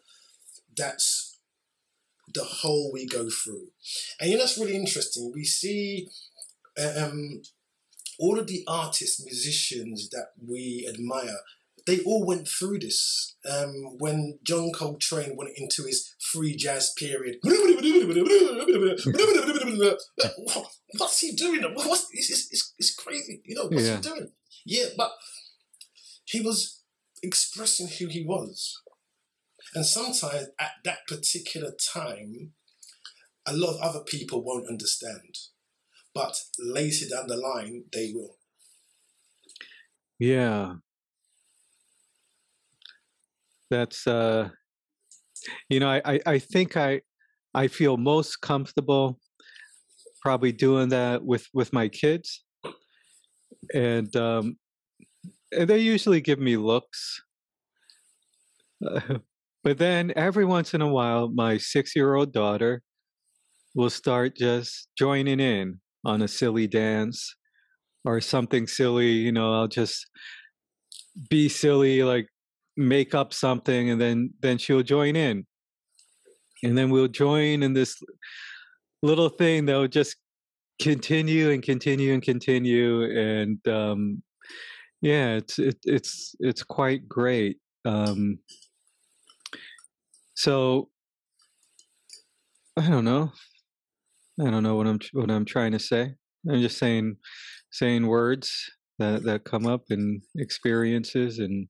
that's the whole we go through. And you know, that's really interesting. We see um, all of the artists, musicians that we admire, they all went through this. Um, when John Coltrane went into his free jazz period, what's he doing? What's it's, it's, it's, it's crazy, you know? What's Yeah. he doing? Yeah, but he was expressing who he was, and sometimes at that particular time, a lot of other people won't understand, but later down the line, they will. Yeah. That's uh you know, I, I, I think I I feel most comfortable probably doing that with with my kids. And um and they usually give me looks. but then every once in a while my 6-year-old daughter will start just joining in on a silly dance or something silly, you know, I'll just be silly like make up something and then then she'll join in. And then we'll join in this little thing that will just continue and continue and continue and um yeah it's it, it's it's quite great. Um so i don't know i don't know what i'm what i'm trying to say i'm just saying saying words that that come up and experiences and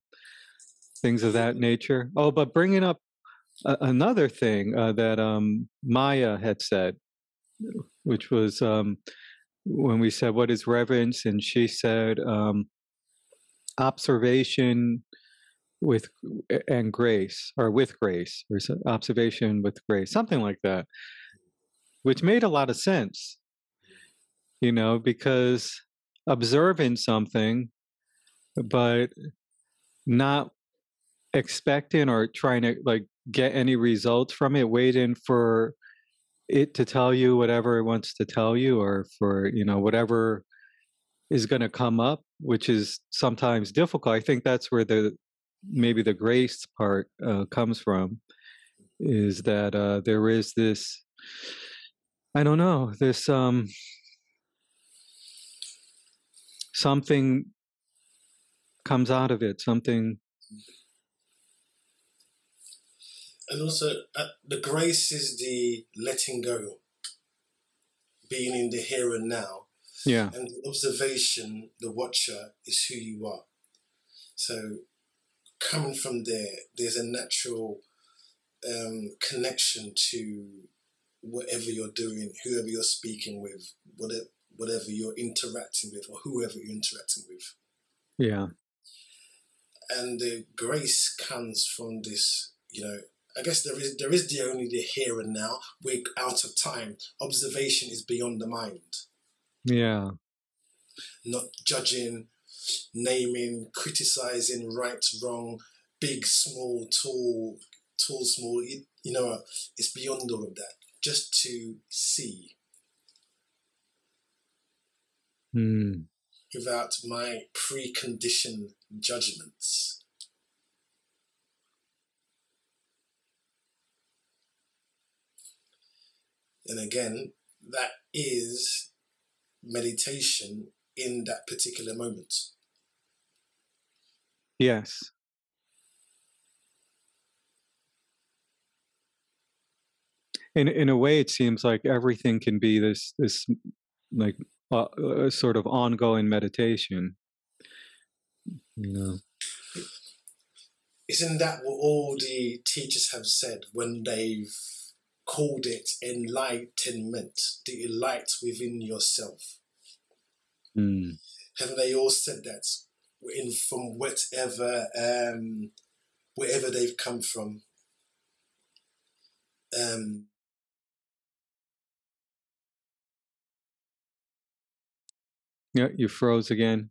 things of that nature. Oh, but bringing up another thing uh, that um, Maya had said, which was um, when we said, What is reverence? And she said, um, Observation with and grace, or with grace, or observation with grace, something like that, which made a lot of sense, you know, because observing something, but not expecting or trying to like get any results from it, waiting for it to tell you whatever it wants to tell you, or for you know whatever is going to come up, which is sometimes difficult. I think that's where the maybe the grace part uh, comes from, is that uh, there is this. I don't know this um something comes out of it something and also uh, the grace is the letting go being in the here and now yeah and the observation the watcher is who you are so coming from there there's a natural um, connection to whatever you're doing whoever you're speaking with whatever, whatever you're interacting with or whoever you're interacting with yeah and the grace comes from this you know I guess there is there is the only the here and now. We're out of time. Observation is beyond the mind. Yeah. Not judging, naming, criticizing, right, wrong, big, small, tall, tall, small. It, you know, it's beyond all of that. Just to see. Mm. Without my preconditioned judgments. And again, that is meditation in that particular moment. Yes. In in a way, it seems like everything can be this this like uh, uh, sort of ongoing meditation. You know. Isn't that what all the teachers have said when they've called it enlightenment, the light within yourself. Mm. Haven't they all said that in from whatever um, wherever they've come from? Um, yeah, you froze again.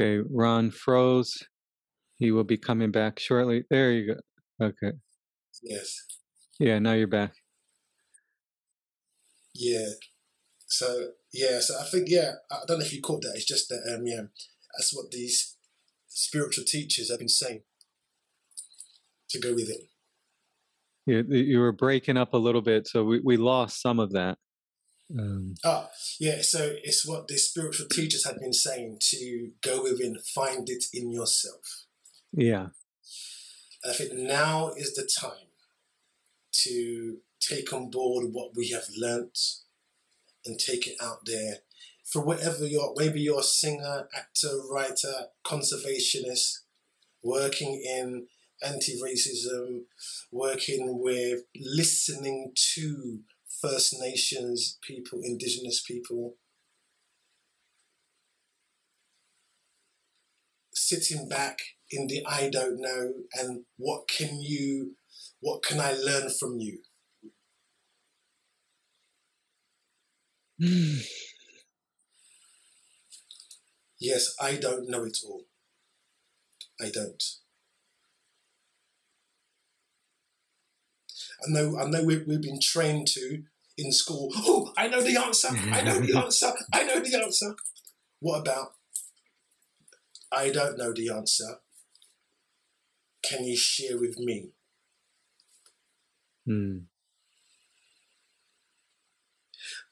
Okay, Raan froze. He will be coming back shortly. There you go. Okay. Yes. Yeah, now you're back. Yeah. So yeah, so I think yeah, I don't know if you caught that. It's just that um yeah, that's what these spiritual teachers have been saying. To go with it. You, you were breaking up a little bit, so we, we lost some of that. Um, ah, yeah. So it's what the spiritual teachers had been saying to go within, find it in yourself. Yeah. I think now is the time to take on board what we have learnt and take it out there for whatever you're. Maybe you're a singer, actor, writer, conservationist, working in anti-racism, working with listening to First Nations people, Indigenous people, sitting back in the I don't know and what can you, what can I learn from you? yes, I don't know it all. I don't. I know, I know we've, we've been trained to in school. Oh, I know the answer. I know the answer. I know the answer. What about I don't know the answer? Can you share with me? Hmm.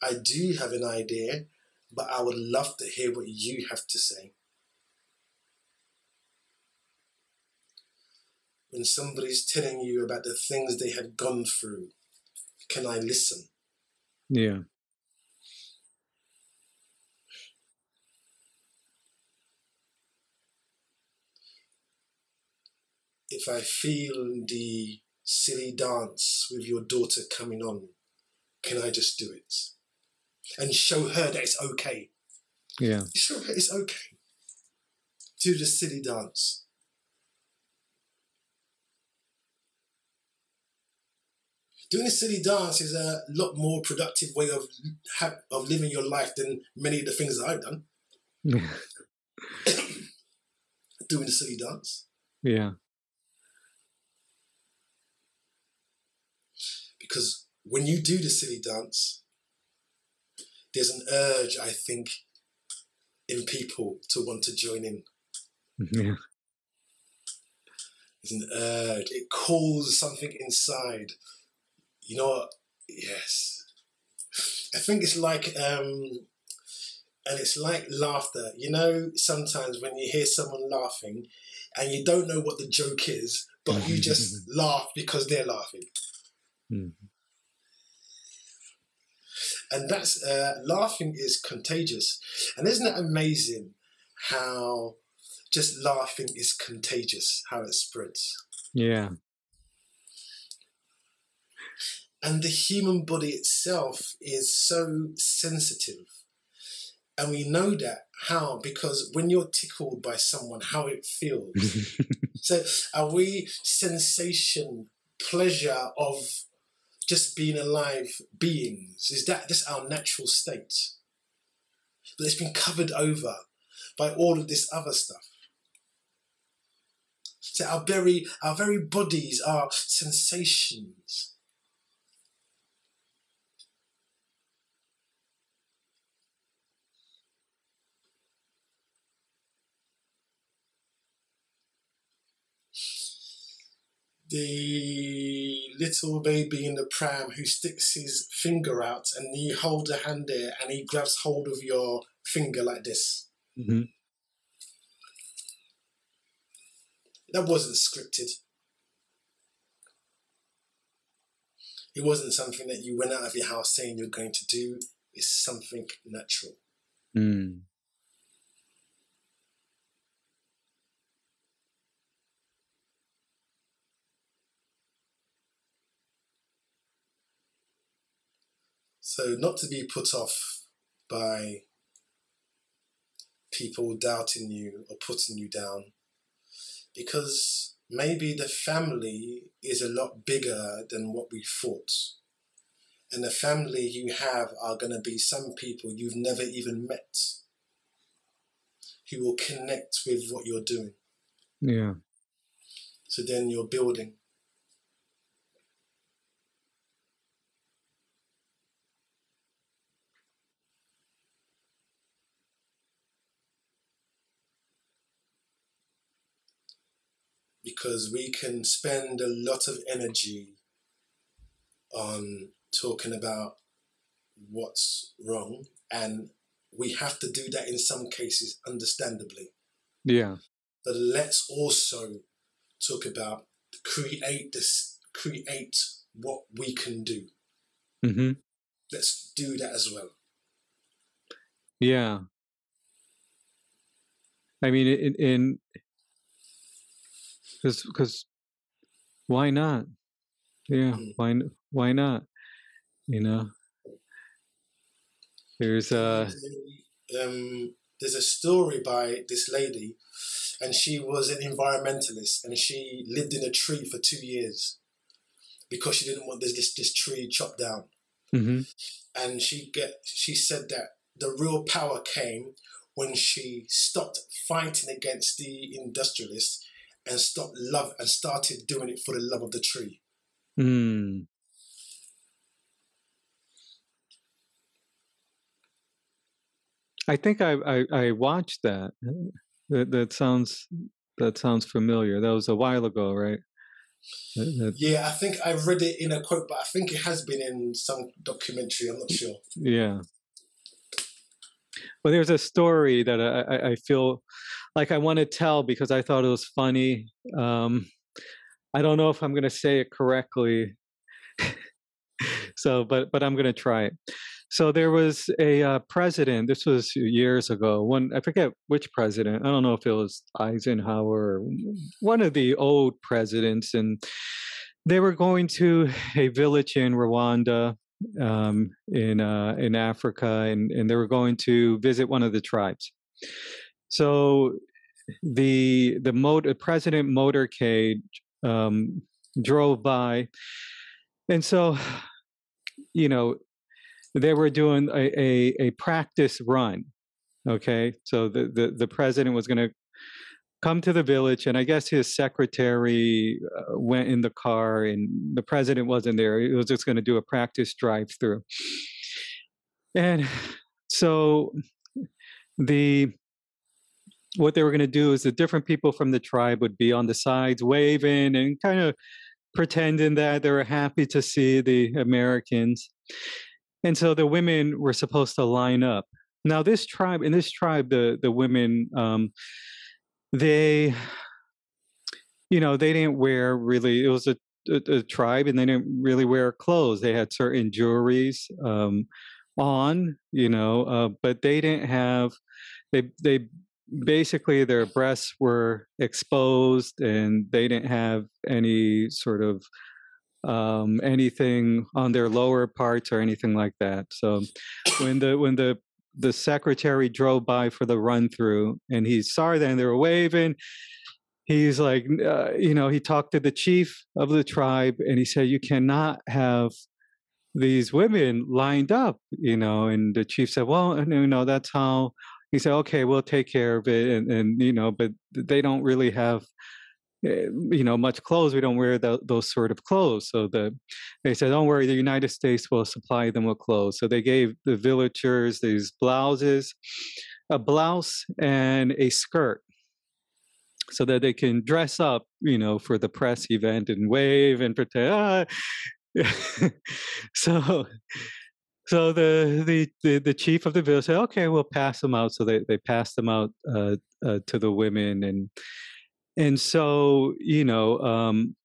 I do have an idea, but I would love to hear what you have to say. When somebody's telling you about the things they have gone through, can I listen? Yeah. If I feel the silly dance with your daughter coming on, can I just do it? And show her that it's okay. Yeah. Show her it's okay. Do the silly dance. Doing a silly dance is a lot more productive way of of living your life than many of the things that I've done. Doing the silly dance. Yeah. Because when you do the silly dance, there's an urge, I think, in people to want to join in. Yeah. There's an urge. It calls something inside. You know what? Yes. I think it's like, um, and it's like laughter. You know, sometimes when you hear someone laughing and you don't know what the joke is, but you just laugh because they're laughing. Mm. And that's uh, laughing is contagious. And isn't it amazing how just laughing is contagious, how it spreads? Yeah. And the human body itself is so sensitive. And we know that how because when you're tickled by someone, how it feels. so are we sensation, pleasure of just being alive beings? Is that just our natural state? But it's been covered over by all of this other stuff. So our very our very bodies are sensations. the little baby in the pram who sticks his finger out and you hold a hand there and he grabs hold of your finger like this. hmm That wasn't scripted. It wasn't something that you went out of your house saying you're going to do. It's something natural. Mm. So, not to be put off by people doubting you or putting you down, because maybe the family is a lot bigger than what we thought. And the family you have are going to be some people you've never even met who will connect with what you're doing. Yeah. So then you're building. Because we can spend a lot of energy on talking about what's wrong, and we have to do that in some cases, understandably. Yeah. But let's also talk about create this, create what we can do. hmm Let's do that as well. Yeah. I mean, in in because why not? Yeah. Mm. Why why not? You know. There's uh. um, there's a story by this lady, and she was an environmentalist, and she lived in a tree for two years because she didn't want this this, this tree chopped down. hmm And she get she said that the real power came when she stopped fighting against the industrialists and stopped love and started doing it for the love of the tree. Mm. I think I, I I watched that. That that sounds that sounds familiar. That was a while ago, right? That- Yeah, I think I read it in a quote, but I think it has been in some documentary. I'm not sure. yeah. Well, there's a story that I, I, feel like I want to tell because I thought it was funny. Um, I don't know if I'm going to say it correctly, so but but I'm going to try it. so there was a uh, president. This was years ago. One I forget which president. I don't know if it was Eisenhower or one of the old presidents, and they were going to a village in Rwanda um, in uh, in Africa, and and they were going to visit one of the tribes. So the the motor, president motorcade um, drove by, and so you know they were doing a, a, a practice run. Okay, so the the, the president was going to come to the village, and I guess his secretary uh, went in the car, and the president wasn't there. He was just going to do a practice drive through, and so the what they were going to do is the different people from the tribe would be on the sides waving and kind of pretending that they were happy to see the Americans. And so the women were supposed to line up. Now, this tribe, in this tribe, the, the women, um, they, you know, they didn't wear really, it was a, a, a, tribe and they didn't really wear clothes. They had certain jewelries um, on, you know, uh, but they didn't have, they, they basically their breasts were exposed and they didn't have any sort of um, anything on their lower parts or anything like that. So when the when the the secretary drove by for the run through and he saw them, they were waving. He's like, uh, you know, he talked to the chief of the tribe and he said, you cannot have these women lined up, you know. And the chief said, well, you know, that's how he said, okay, we'll take care of it. And, and you know, but they don't really have, you know, much clothes. We don't wear the, those sort of clothes. So the, they said, don't worry, the United States will supply them with clothes. So they gave the villagers these blouses, a blouse and a skirt so that they can dress up, you know, for the press event and wave and pretend. Ah. so so the, the, the the chief of the village said, "Okay, we'll pass them out." So they they passed them out uh, uh, to the women, and and so you know, um,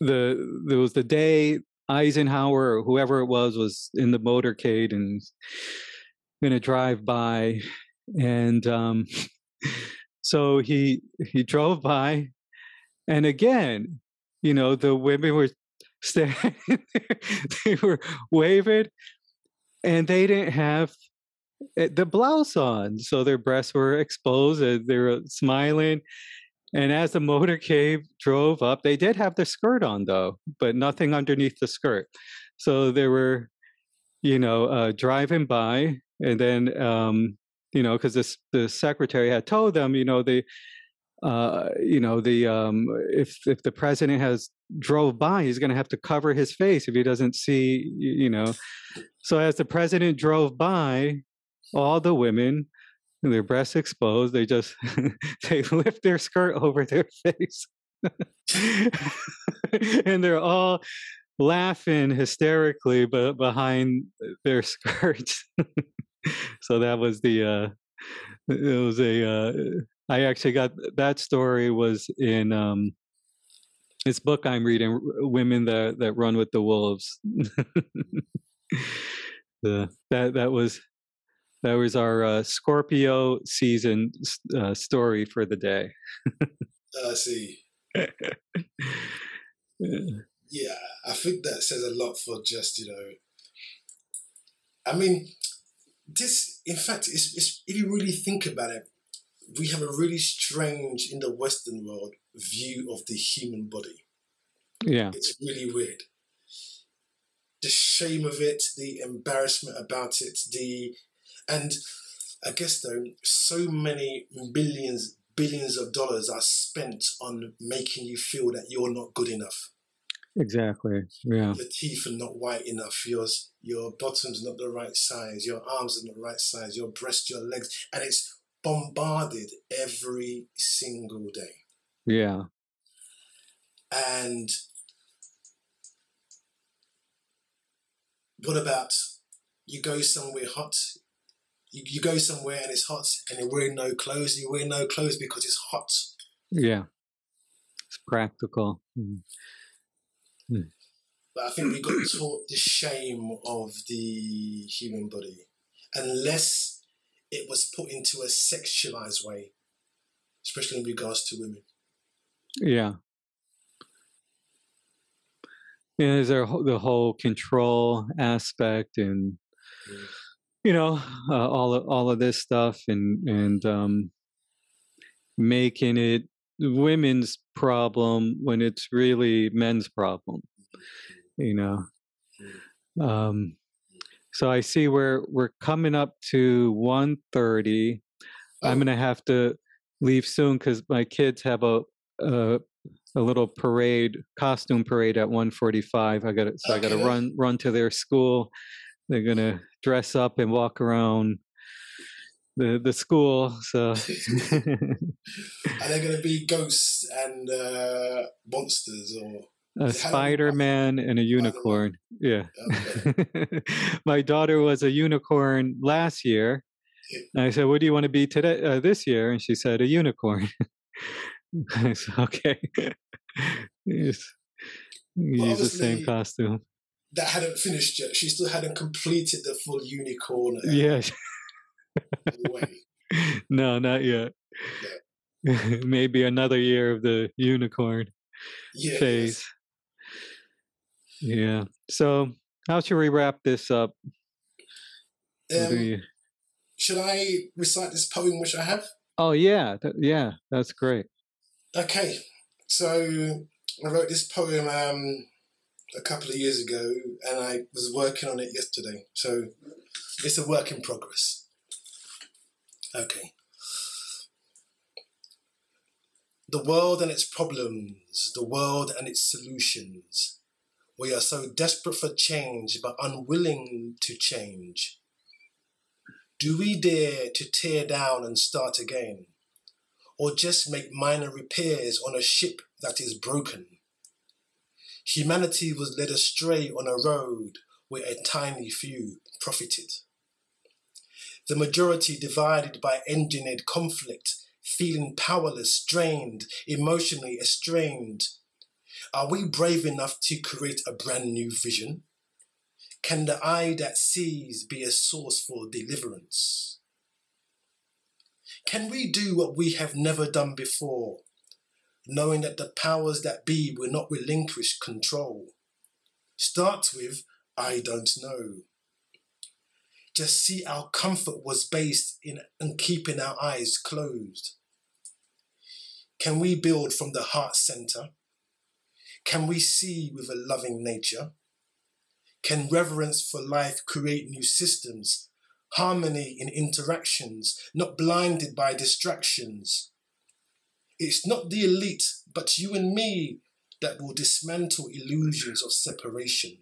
the there was the day Eisenhower or whoever it was was in the motorcade and going to drive by, and um, so he he drove by, and again, you know, the women were standing there. they were waving, and they didn't have the blouse on, so their breasts were exposed. And they were smiling. And as the motorcade drove up, they did have the skirt on though, but nothing underneath the skirt. So they were, you know, uh, driving by, and then, um, you know, because the the secretary had told them, you know, the uh, you know the um, if if the president has drove by he's going to have to cover his face if he doesn't see you know so as the president drove by all the women their breasts exposed they just they lift their skirt over their face and they're all laughing hysterically but behind their skirts so that was the uh it was a uh I actually got that story was in um, this book I'm reading, "Women That That Run with the Wolves." the, that that was that was our uh, Scorpio season uh, story for the day. I see. yeah, I think that says a lot for just you know. I mean, this in fact, it's, it's, if you really think about it, we have a really strange in the Western world view of the human body. Yeah. It's really weird. The shame of it, the embarrassment about it, the and I guess though, so many billions, billions of dollars are spent on making you feel that you're not good enough. Exactly. Yeah. Your teeth are not white enough. Your your bottom's not the right size. Your arms are not the right size. Your breast, your legs, and it's bombarded every single day. Yeah. And what about you go somewhere hot? You, you go somewhere and it's hot and you're wearing no clothes. You wear no clothes because it's hot. Yeah. It's practical. Mm. Mm. but I think we got taught the shame of the human body unless it was put into a sexualized way, especially in regards to women. Yeah. Yeah, there's the whole control aspect and Mm. You know uh, all of, all of this stuff and and um, making it women's problem when it's really men's problem you know? Um, so i see we're we're coming up to 1.30 i'm Oh. gonna have to leave soon because my kids have a, a a little parade costume parade at 1.45 i gotta so i gotta run run to their school they're gonna dress up and walk around the the school so. Are they going to be ghosts and uh, monsters or? a Halloween? spider-man and a unicorn yeah. Okay. my daughter was a unicorn last year and i said what do you want to be today uh, this year? And she said a unicorn. I said, okay. Yes. Well, use the same costume That hadn't finished yet. She still hadn't completed the full unicorn uh, yeah. no not yet. Maybe another year of the unicorn Yeah. phase. Yeah. So how should we wrap this up? Yes. Um, should I recite this poem which I have? oh yeah. That, yeah. That's great. Okay, so I wrote this poem um, a couple of years ago, and I was working on it yesterday. So it's a work in progress. Okay. The world and its problems, the world and its solutions. We are so desperate for change, but unwilling to change. Do we dare to tear down and start again? or just make minor repairs on a ship that is broken. Humanity was led astray on a road where a tiny few profited. The majority divided by engineered conflict, feeling powerless, drained, emotionally estranged. Are we brave enough to create a brand new vision? Can the eye that sees be a source for deliverance? Can we do what we have never done before, knowing that the powers that be will not relinquish control? Start with, I don't know. Just see our comfort was based in, in keeping our eyes closed. Can we build from the heart center? Can we see with a loving nature? Can reverence for life create new systems harmony in interactions, not blinded by distractions. It's not the elite, but you and me that will dismantle illusions of separation.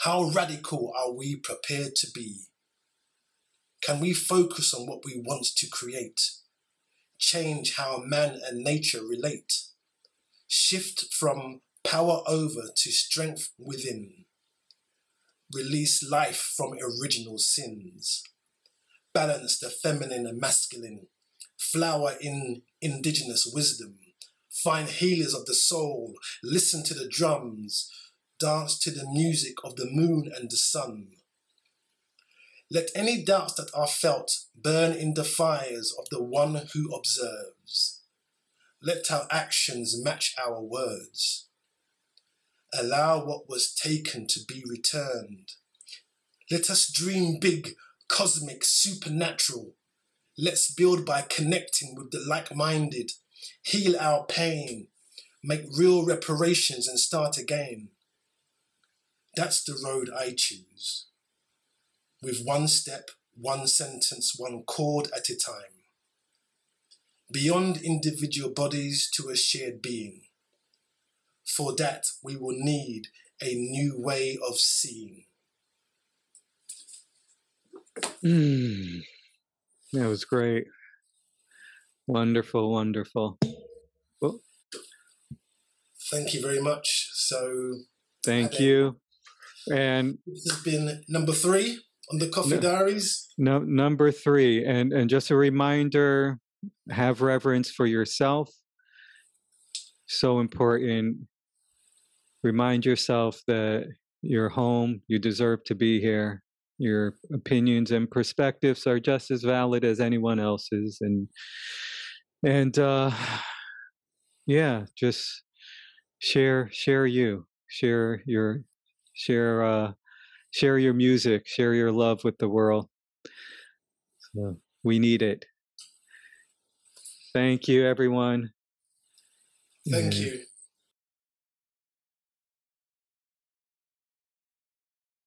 How radical are we prepared to be? Can we focus on what we want to create? Change how man and nature relate? Shift from power over to strength within release life from original sins, balance the feminine and masculine, flower in indigenous wisdom, find healers of the soul, listen to the drums, dance to the music of the moon and the sun. Let any doubts that are felt burn in the fires of the one who observes. Let our actions match our words allow what was taken to be returned. Let us dream big, cosmic, supernatural. Let's build by connecting with the like minded, heal our pain, make real reparations, and start again. That's the road I choose. With one step, one sentence, one chord at a time. Beyond individual bodies to a shared being. For that, we will need a new way of seeing. Mm. That was great. Wonderful, wonderful. Well, Thank you very much. So, Thank you. And this has been number three on the Coffee No. Diaries. no, number three, and and just a reminder: have reverence for yourself. So important. remind yourself that you're home, you deserve to be here. Your opinions and perspectives are just as valid as anyone else's, and and uh, yeah, just share share you, share your share uh, share your music, share your love with the world. So we need it. Thank you, everyone. Thank Yeah. you.